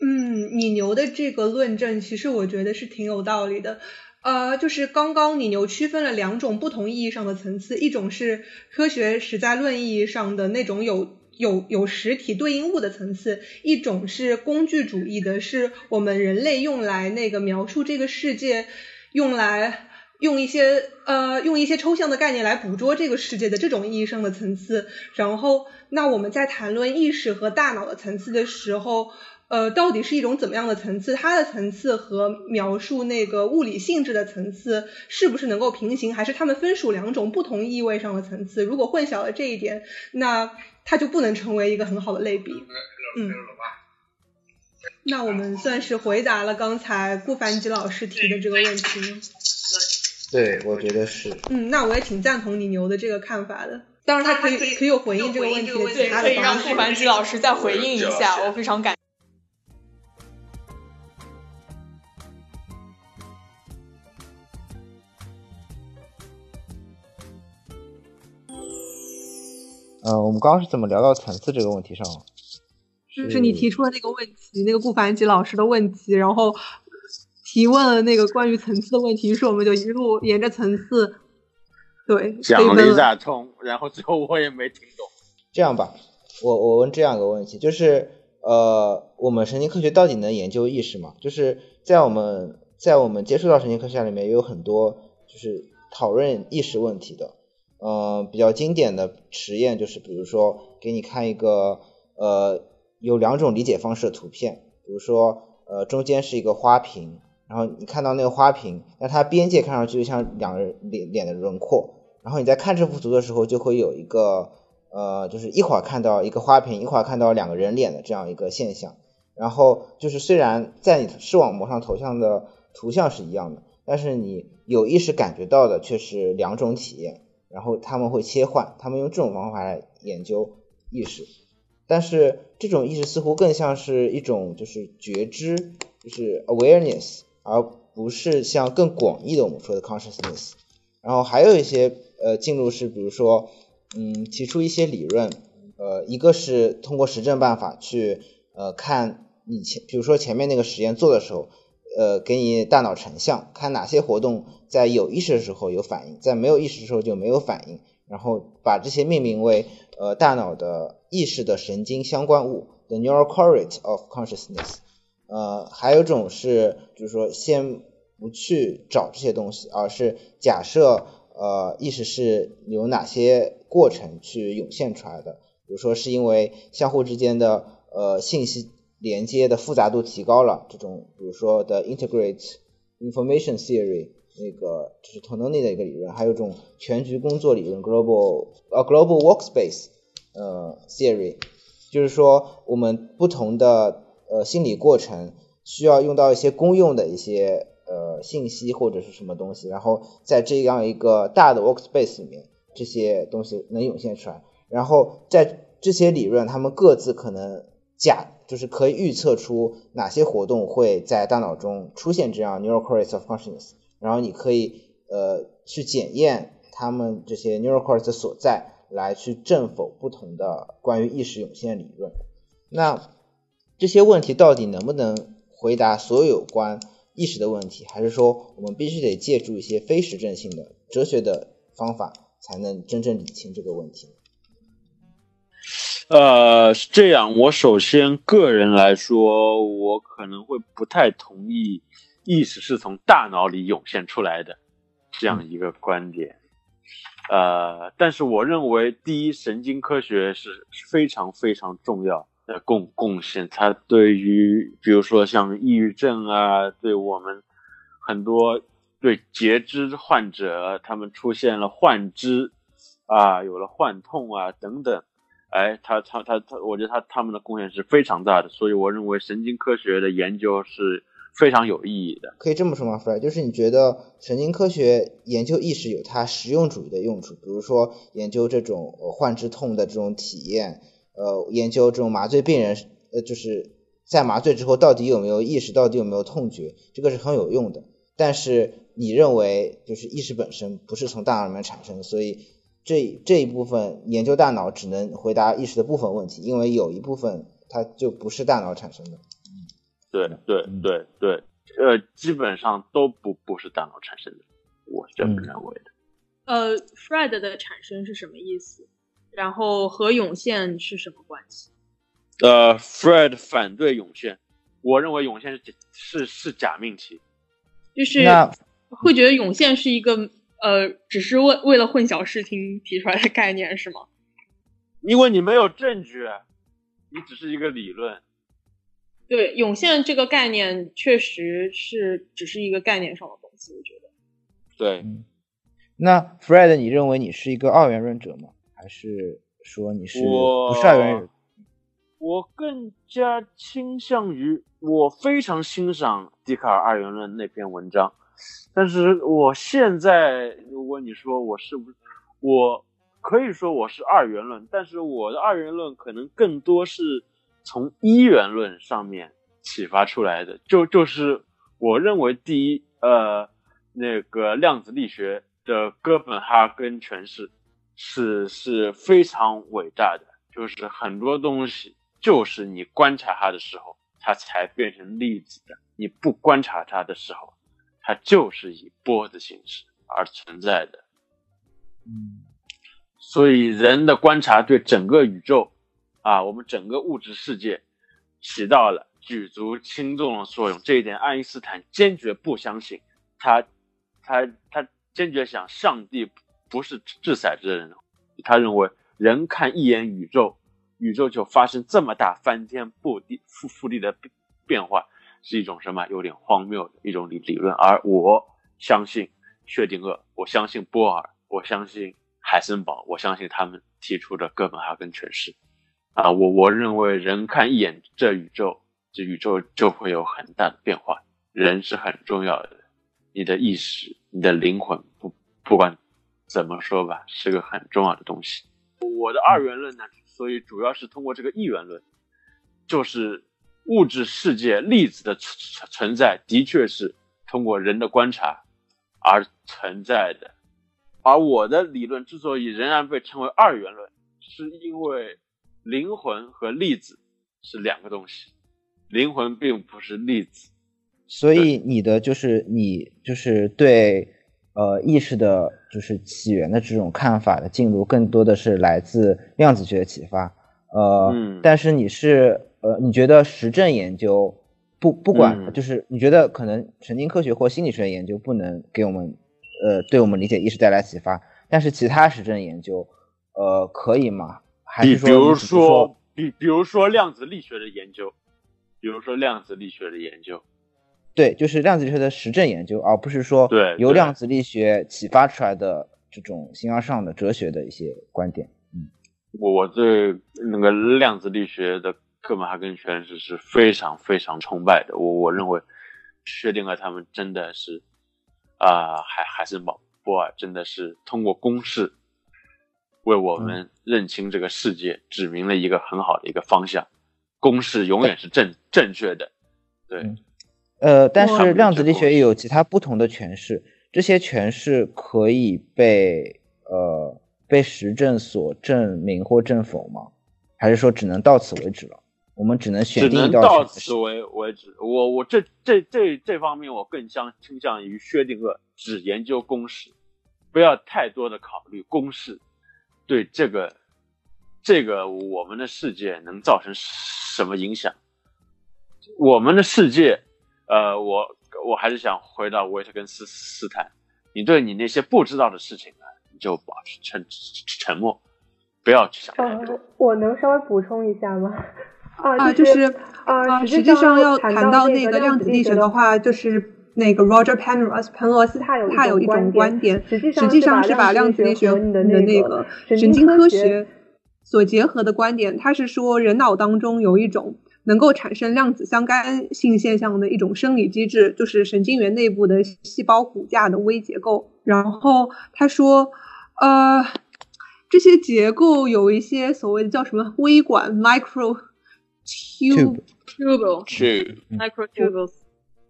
嗯，你牛的这个论证其实我觉得是挺有道理的。呃，就是刚刚你牛区分了两种不同意义上的层次，一种是科学实在论意义上的那种有有有实体对应物的层次，一种是工具主义的，是我们人类用来那个描述这个世界，用来用一些呃用一些抽象的概念来捕捉这个世界的这种意义上的层次。然后，那我们在谈论意识和大脑的层次的时候。呃，到底是一种怎么样的层次？它的层次和描述那个物理性质的层次是不是能够平行？还是它们分属两种不同意味上的层次？如果混淆了这一点，那它就不能成为一个很好的类比。嗯，那我们算是回答了刚才顾凡吉老师提的这个问题。对，我觉得是。嗯，那我也挺赞同你牛的这个看法的。当然，他可以可以有回应这个问题的其他的可以让顾凡吉老师再回应一下，我非常感。呃，我们刚刚是怎么聊到层次这个问题上了？就是你提出了那个问题，那个顾凡吉老师的问题，然后提问了那个关于层次的问题，于是我们就一路沿着层次，对，讲了一大通，然后最后我也没听懂。这样吧，我我问这样一个问题，就是呃，我们神经科学到底能研究意识吗？就是在我们在我们接触到神经科学里面，也有很多就是讨论意识问题的。呃，比较经典的实验就是，比如说给你看一个呃有两种理解方式的图片，比如说呃中间是一个花瓶，然后你看到那个花瓶，那它边界看上去就像两个人脸脸的轮廓，然后你在看这幅图的时候就会有一个呃就是一会儿看到一个花瓶，一会儿看到两个人脸的这样一个现象，然后就是虽然在你视网膜上投像的图像是一样的，但是你有意识感觉到的却是两种体验。然后他们会切换，他们用这种方法来研究意识，但是这种意识似乎更像是一种就是觉知，就是 awareness，而不是像更广义的我们说的 consciousness。然后还有一些呃进入是，比如说嗯提出一些理论，呃一个是通过实证办法去呃看你前，比如说前面那个实验做的时候。呃，给你大脑成像，看哪些活动在有意识的时候有反应，在没有意识的时候就没有反应，然后把这些命名为呃大脑的意识的神经相关物，the neural correlate of consciousness。呃，还有一种是，就是说先不去找这些东西，而是假设呃意识是由哪些过程去涌现出来的，比如说是因为相互之间的呃信息。连接的复杂度提高了，这种比如说的 integrate information theory 那个就是 Tononi 的一个理论，还有一种全局工作理论 Global 呃 Global Workspace 呃 Theory，就是说我们不同的呃心理过程需要用到一些公用的一些呃信息或者是什么东西，然后在这样一个大的 Workspace 里面，这些东西能涌现出来，然后在这些理论，他们各自可能假就是可以预测出哪些活动会在大脑中出现这样 neural correlates of consciousness。然后你可以呃去检验他们这些 neural cortex 的所在，来去证否不同的关于意识涌现理论。那这些问题到底能不能回答所有关意识的问题，还是说我们必须得借助一些非实证性的哲学的方法，才能真正理清这个问题？呃，是这样。我首先个人来说，我可能会不太同意。意识是从大脑里涌现出来的，这样一个观点，呃，但是我认为，第一，神经科学是非常非常重要的贡贡献，它对于比如说像抑郁症啊，对我们很多对截肢患者，他们出现了幻肢啊，有了幻痛啊等等，哎，他他他他，我觉得他他们的贡献是非常大的，所以我认为神经科学的研究是。非常有意义的，可以这么说吗傅就是你觉得神经科学研究意识有它实用主义的用处，比如说研究这种患肢痛的这种体验，呃，研究这种麻醉病人，呃，就是在麻醉之后到底有没有意识，到底有没有痛觉，这个是很有用的。但是你认为就是意识本身不是从大脑里面产生的，所以这这一部分研究大脑只能回答意识的部分问题，因为有一部分它就不是大脑产生的。对对对对，呃，基本上都不不是大脑产生的，我是这么认为的。呃，Fred 的产生是什么意思？然后和涌现是什么关系？呃，Fred 反对涌现，我认为涌现是是是假命题，就是会觉得涌现是一个呃，只是为为了混淆视听提出来的概念是吗？因为你没有证据，你只是一个理论。对，涌现这个概念确实是只是一个概念上的东西，我觉得。对，那 Fred，你认为你是一个二元论者吗？还是说你是不是二元论？我更加倾向于，我非常欣赏笛卡尔二元论那篇文章，但是我现在，如果你说我是不是，我可以说我是二元论，但是我的二元论可能更多是。从一元论上面启发出来的，就就是我认为第一，呃，那个量子力学的哥本哈根诠释是是非常伟大的，就是很多东西就是你观察它的时候，它才变成粒子的，你不观察它的时候，它就是以波的形式而存在的。嗯，所以人的观察对整个宇宙。啊，我们整个物质世界起到了举足轻重的作用，这一点爱因斯坦坚决不相信。他，他，他坚决想上帝不是掷骰子的人。他认为人看一眼宇宙，宇宙就发生这么大翻天覆地覆覆地的变变化，是一种什么有点荒谬的一种理理论。而我相信薛定谔，我相信波尔，我相信海森堡，我相信他们提出的哥本哈根诠释。啊，我我认为人看一眼这宇宙，这宇宙就会有很大的变化。人是很重要的，你的意识、你的灵魂，不不管怎么说吧，是个很重要的东西。我的二元论呢，所以主要是通过这个一元论，就是物质世界粒子的存存在的确是通过人的观察而存在的。而我的理论之所以仍然被称为二元论，是因为。灵魂和粒子是两个东西，灵魂并不是粒子，所以你的就是你就是对呃意识的，就是起源的这种看法的进入，更多的是来自量子学的启发，呃，但是你是呃你觉得实证研究不不管就是你觉得可能神经科学或心理学研究不能给我们呃对我们理解意识带来启发，但是其他实证研究呃可以吗？比比如说，比比如说量子力学的研究，比如说量子力学的研究，对，就是量子力学的实证研究，而不是说由量子力学启发出来的这种形而上的哲学的一些观点。嗯，我我对那个量子力学的哥本哈根诠释是非常非常崇拜的。我我认为薛定谔他们真的是啊，还还是保波尔真的是通过公式为我们认清这个世界指明了一个很好的一个方向。公式永远是正正确的，对。呃，但是量子力学也有其他不同的诠释，这些诠释可以被呃被实证所证明或证否吗？还是说只能到此为止了？我们只能选定一道到此为为止。我我这这这这方面我更相倾向于薛定谔，只研究公式，不要太多的考虑公式对这个这个我们的世界能造成什么影响？我们的世界。呃，我我还是想回到维特根斯斯坦，你对你那些不知道的事情呢，你就保持沉沉默，不要去想太多。我能稍微补充一下吗？啊，就是啊，实际上要谈到那个量子力学的话，就是那个 Roger Penrose 彭罗斯他有他有一种观点，实际上是把量子力学和你的那个神经科学所结合的观点，他是说人脑当中有一种。能够产生量子相干性现象的一种生理机制，就是神经元内部的细胞骨架的微结构。然后他说，呃，这些结构有一些所谓的叫什么微管 （micro tube tube micro tubules），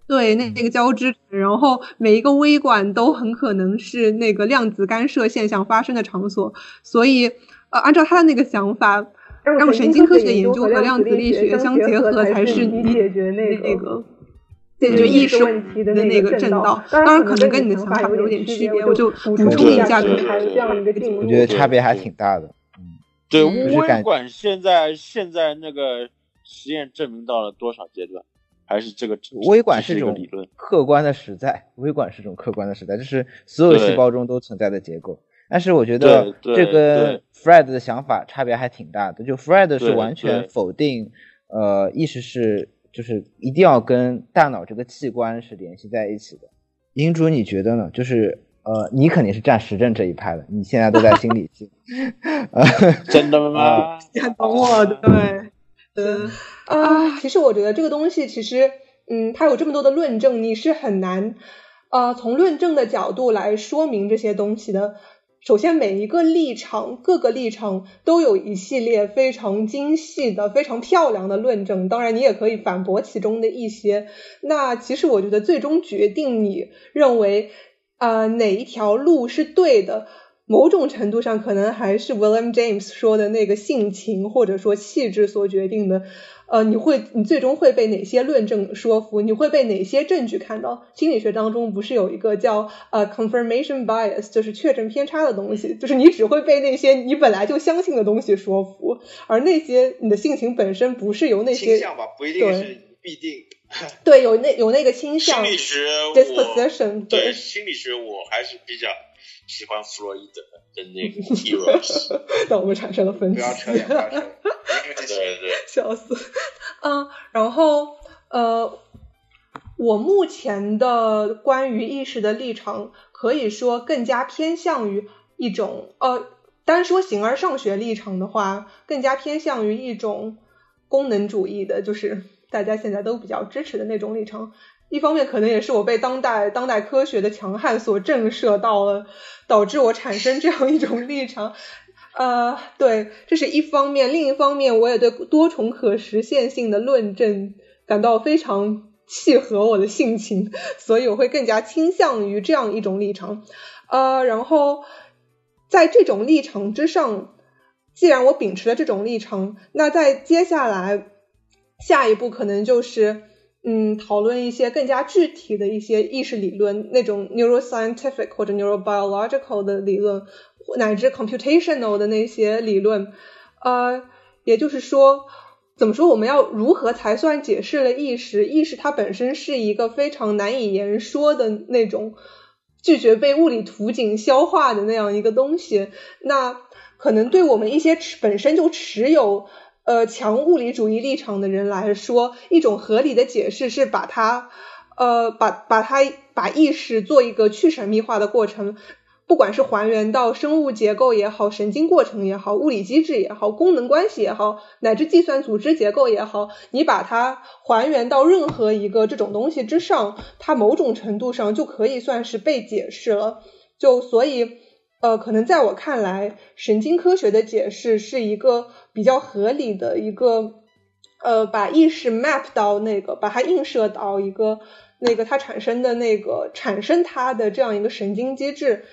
对，那那个交织，然后每一个微管都很可能是那个量子干涉现象发生的场所。所以，呃，按照他的那个想法。让神经科学研究和量子力学相结合，才是你解决那个解决意识问题的那个正道。当然，可能跟你的想法有点区别，我就补充一下。我觉得差别还挺大的。嗯，对，微管现在现在那个实验证明到了多少阶段？还是这个微管是一种理论，客观的实在。微管是一种客观的实在，就是所有细胞中都存在的结构。但是我觉得这跟 Fred 的想法差别还挺大的。就 Fred 是完全否定，呃，意识是就是一定要跟大脑这个器官是联系在一起的。银主，你觉得呢？就是呃，你肯定是站实证这一派的，你现在都在心理系，[LAUGHS] 真的吗？你很懂我，对，嗯啊，其实我觉得这个东西其实，嗯，它有这么多的论证，你是很难呃从论证的角度来说明这些东西的。首先，每一个立场，各个立场都有一系列非常精细的、非常漂亮的论证。当然，你也可以反驳其中的一些。那其实我觉得，最终决定你认为啊哪一条路是对的。某种程度上，可能还是 William James 说的那个性情或者说气质所决定的。呃，你会，你最终会被哪些论证说服？你会被哪些证据看到？心理学当中不是有一个叫呃 confirmation bias，就是确证偏差的东西，就是你只会被那些你本来就相信的东西说服，而那些你的性情本身不是由那些倾向吧，不一定是必定。对，有那有那个倾向。心理学，disposition。对，心理学我还是比较。喜欢弗洛伊德的那个 [LAUGHS] heroes，让我们产生了分歧。不要扯，不要扯。[LAUGHS] 对对，笑死。嗯，然后呃，我目前的关于意识的立场，可以说更加偏向于一种呃，单说形而上学立场的话，更加偏向于一种功能主义的，就是大家现在都比较支持的那种立场。一方面可能也是我被当代当代科学的强悍所震慑到了，导致我产生这样一种立场。呃，对，这是一方面。另一方面，我也对多重可实现性的论证感到非常契合我的性情，所以我会更加倾向于这样一种立场。呃，然后在这种立场之上，既然我秉持了这种立场，那在接下来下一步可能就是。嗯，讨论一些更加具体的一些意识理论，那种 neuroscientific 或者 neurobiological 的理论，乃至 computational 的那些理论。呃，也就是说，怎么说，我们要如何才算解释了意识？意识它本身是一个非常难以言说的那种，拒绝被物理图景消化的那样一个东西。那可能对我们一些持本身就持有。呃，强物理主义立场的人来说，一种合理的解释是把它呃，把把它把意识做一个去神秘化的过程。不管是还原到生物结构也好，神经过程也好，物理机制也好，功能关系也好，乃至计算组织结构也好，你把它还原到任何一个这种东西之上，它某种程度上就可以算是被解释了。就所以，呃，可能在我看来，神经科学的解释是一个比较合理的一个，呃，把意识 map 到那个，把它映射到一个那个它产生的那个产生它的这样一个神经机制。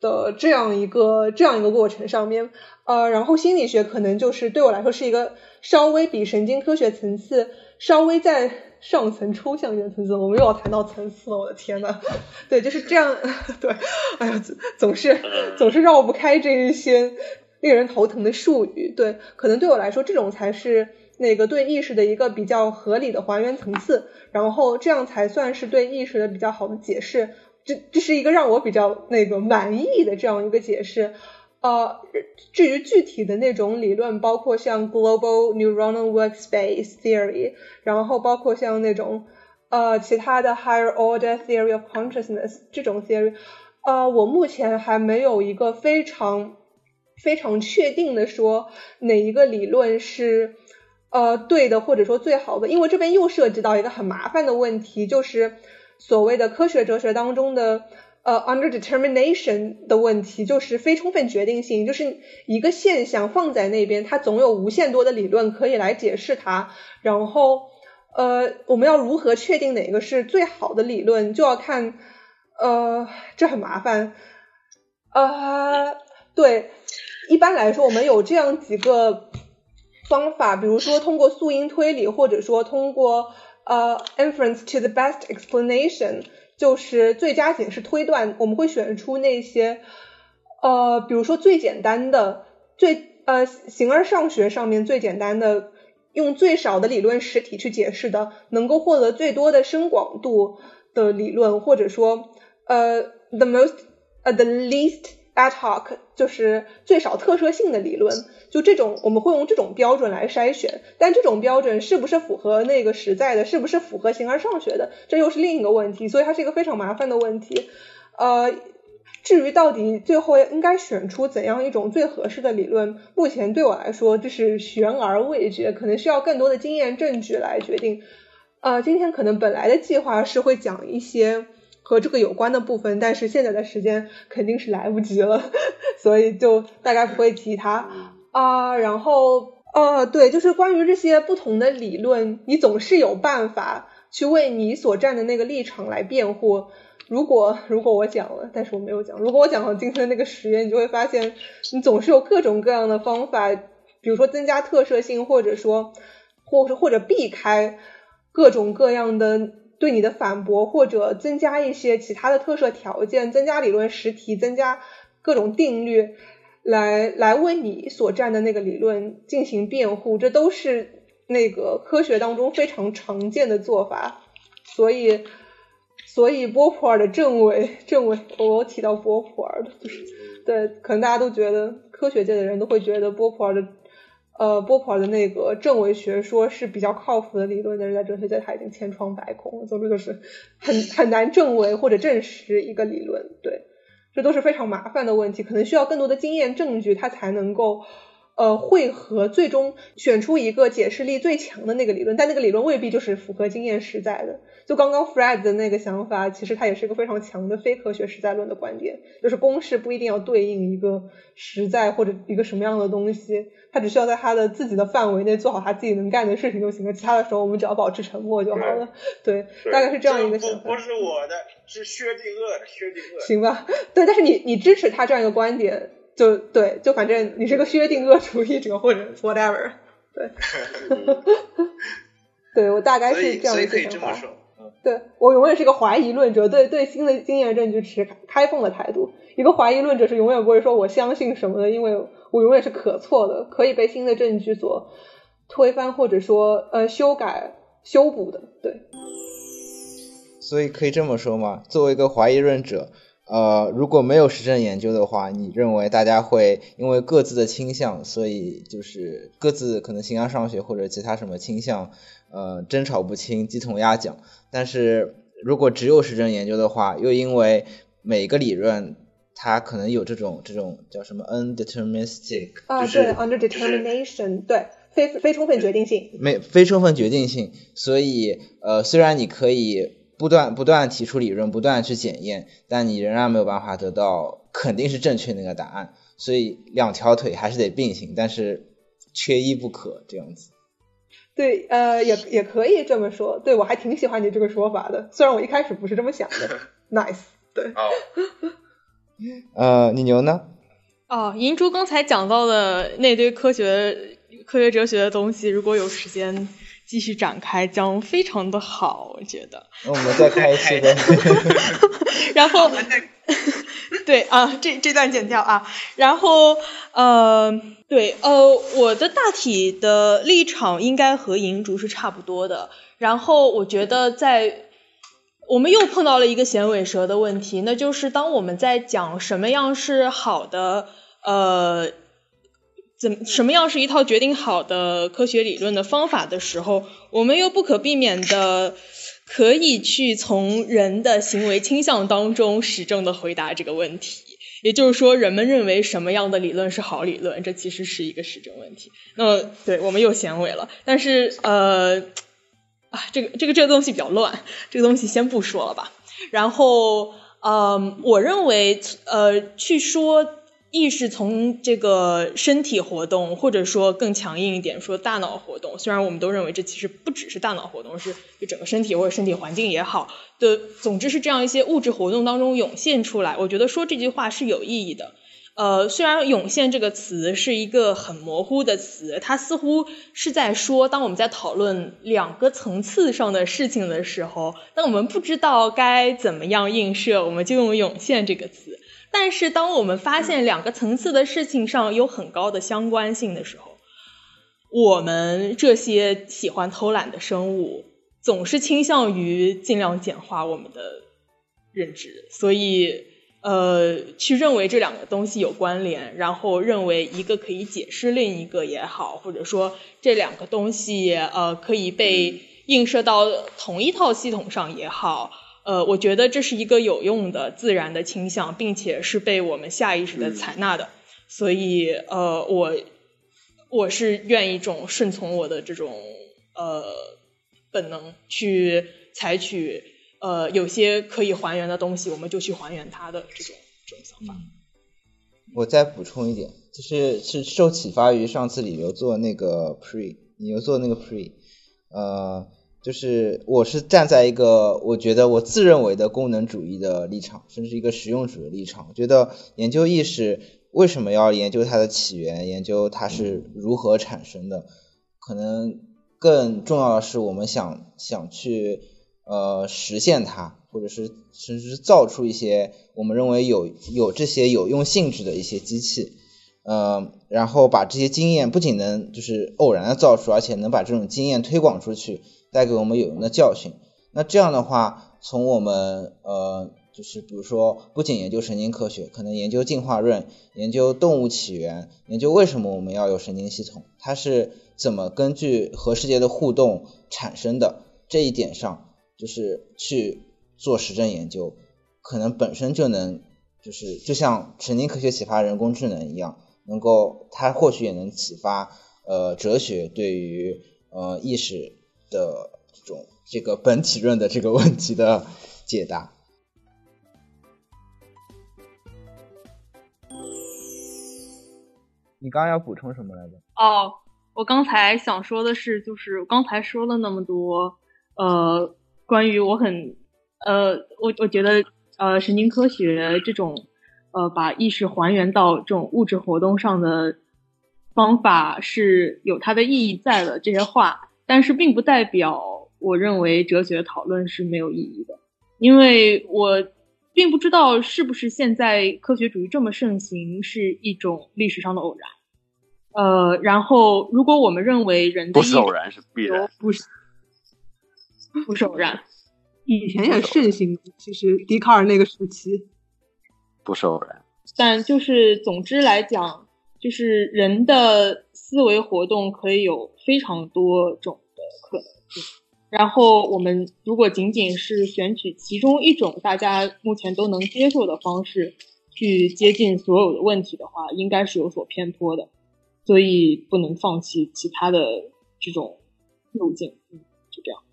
的这样一个这样一个过程上面，呃，然后心理学可能就是对我来说是一个稍微比神经科学层次稍微在上层抽象一点层次。我们又要谈到层次了，我的天呐，对，就是这样，对，哎呀，总是总是绕不开这一些令人头疼的术语。对，可能对我来说，这种才是那个对意识的一个比较合理的还原层次，然后这样才算是对意识的比较好的解释。这这是一个让我比较那个满意的这样一个解释，呃，至于具体的那种理论，包括像 Global Neuronal Workspace Theory，然后包括像那种呃其他的 Higher Order Theory of Consciousness 这种 theory，呃，我目前还没有一个非常非常确定的说哪一个理论是呃对的或者说最好的，因为这边又涉及到一个很麻烦的问题，就是。所谓的科学哲学当中的呃 under determination 的问题，就是非充分决定性，就是一个现象放在那边，它总有无限多的理论可以来解释它。然后呃，我们要如何确定哪个是最好的理论，就要看呃，这很麻烦。呃，对，一般来说，我们有这样几个方法，比如说通过素因推理，或者说通过。呃，inference to the best explanation 就是最佳解释推断，我们会选出那些呃，比如说最简单的、最呃形而上学上面最简单的，用最少的理论实体去解释的，能够获得最多的深广度的理论，或者说呃，the most 呃，the least ad hoc 就是最少特色性的理论。就这种，我们会用这种标准来筛选，但这种标准是不是符合那个实在的，是不是符合形而上学的，这又是另一个问题，所以它是一个非常麻烦的问题。呃，至于到底最后应该选出怎样一种最合适的理论，目前对我来说就是悬而未决，可能需要更多的经验证据来决定。呃，今天可能本来的计划是会讲一些和这个有关的部分，但是现在的时间肯定是来不及了，[LAUGHS] 所以就大概不会提它。啊，然后呃，对，就是关于这些不同的理论，你总是有办法去为你所站的那个立场来辩护。如果如果我讲了，但是我没有讲，如果我讲了今天那个实验，你就会发现，你总是有各种各样的方法，比如说增加特色性，或者说，或者或者避开各种各样的对你的反驳，或者增加一些其他的特色条件，增加理论实体，增加各种定律。来来为你所站的那个理论进行辩护，这都是那个科学当中非常常见的做法。所以，所以波普尔的证伪，证伪，我提到波普尔的，就是对，可能大家都觉得科学界的人都会觉得波普尔的，呃，波普尔的那个证伪学说是比较靠谱的理论，但是在哲学界它已经千疮百孔，总之就是很很难证伪或者证实一个理论，对。这都是非常麻烦的问题，可能需要更多的经验证据，它才能够呃汇合，最终选出一个解释力最强的那个理论。但那个理论未必就是符合经验实在的。就刚刚 Fred 的那个想法，其实它也是一个非常强的非科学实在论的观点，就是公式不一定要对应一个实在或者一个什么样的东西，他只需要在他的自己的范围内做好他自己能干的事情就行了。其他的时候我们只要保持沉默就好了。对，大概是这样一个想法。不是我的。是薛定谔的薛定谔，行吧？对，但是你你支持他这样一个观点，就对，就反正你是个薛定谔主义者或者 whatever，对，[LAUGHS] 对我大概是这样的一个想法。对我永远是个怀疑论者，对对新的经验证据持开放的态度。一个怀疑论者是永远不会说我相信什么的，因为我永远是可错的，可以被新的证据所推翻或者说呃修改修补的，对。所以可以这么说嘛？作为一个怀疑论者，呃，如果没有实证研究的话，你认为大家会因为各自的倾向，所以就是各自可能形而上学或者其他什么倾向，呃，争吵不清，鸡同鸭讲。但是如果只有实证研究的话，又因为每个理论它可能有这种这种叫什么 undeterministic 啊，对 underdetermination，对非非充分决定性，没非充分决定性，所以呃，虽然你可以不断不断提出理论，不断去检验，但你仍然没有办法得到肯定是正确那个答案，所以两条腿还是得并行，但是缺一不可这样子。对，呃，也也可以这么说。对我还挺喜欢你这个说法的，虽然我一开始不是这么想的。[LAUGHS] Nice，对。哦。呃，你牛呢？哦，银珠刚才讲到的那堆科学、科学哲学的东西，如果有时间继续展开，将非常的好，我觉得。那我们再开一期呗。[LAUGHS] 然后。[LAUGHS] 对啊，这这段剪掉啊。然后呃，对呃，我的大体的立场应该和银竹是差不多的。然后我觉得在我们又碰到了一个衔尾蛇的问题，那就是当我们在讲什么样是好的呃，怎什么样是一套决定好的科学理论的方法的时候，我们又不可避免的。可以去从人的行为倾向当中实证的回答这个问题，也就是说，人们认为什么样的理论是好理论，这其实是一个实证问题。那么，对我们又显尾了，但是呃啊，这个这个这个东西比较乱，[LAUGHS] 这个东西先不说了吧。然后，嗯，我认为呃去说。意识从这个身体活动，或者说更强硬一点说大脑活动，虽然我们都认为这其实不只是大脑活动，是就整个身体或者身体环境也好的，总之是这样一些物质活动当中涌现出来。我觉得说这句话是有意义的。呃，虽然涌现这个词是一个很模糊的词，它似乎是在说，当我们在讨论两个层次上的事情的时候，当我们不知道该怎么样映射，我们就用涌现这个词。但是，当我们发现两个层次的事情上有很高的相关性的时候，我们这些喜欢偷懒的生物总是倾向于尽量简化我们的认知，所以呃，去认为这两个东西有关联，然后认为一个可以解释另一个也好，或者说这两个东西呃可以被映射到同一套系统上也好。呃，我觉得这是一个有用的自然的倾向，并且是被我们下意识的采纳的，所以呃，我我是愿意种顺从我的这种呃本能去采取呃有些可以还原的东西，我们就去还原它的这种这种想法。我再补充一点，就是是受启发于上次李刘做那个 pre，李刘做那个 pre，呃。就是我是站在一个我觉得我自认为的功能主义的立场，甚至一个实用主义的立场。我觉得研究意识为什么要研究它的起源，研究它是如何产生的，可能更重要的是我们想想去呃实现它，或者是甚至是造出一些我们认为有有这些有用性质的一些机器，嗯，然后把这些经验不仅能就是偶然的造出，而且能把这种经验推广出去。带给我们有用的教训。那这样的话，从我们呃，就是比如说，不仅研究神经科学，可能研究进化论、研究动物起源、研究为什么我们要有神经系统，它是怎么根据和世界的互动产生的这一点上，就是去做实证研究，可能本身就能，就是就像神经科学启发人工智能一样，能够它或许也能启发呃哲学对于呃意识。的这种这个本体论的这个问题的解答。[LAUGHS] 你刚刚要补充什么来着？哦，我刚才想说的是，就是我刚才说了那么多，呃，关于我很，呃，我我觉得，呃，神经科学这种，呃，把意识还原到这种物质活动上的方法是有它的意义在的。这些话。但是并不代表我认为哲学讨论是没有意义的，因为我并不知道是不是现在科学主义这么盛行是一种历史上的偶然。呃，然后如果我们认为人的不是偶然是必然，不是不是偶然，[LAUGHS] 以前也盛行，其实笛卡尔那个时期不是偶然，但就是总之来讲，就是人的思维活动可以有。非常多种的可能性，然后我们如果仅仅是选取其中一种大家目前都能接受的方式去接近所有的问题的话，应该是有所偏颇的，所以不能放弃其他的这种路径。嗯，就这样。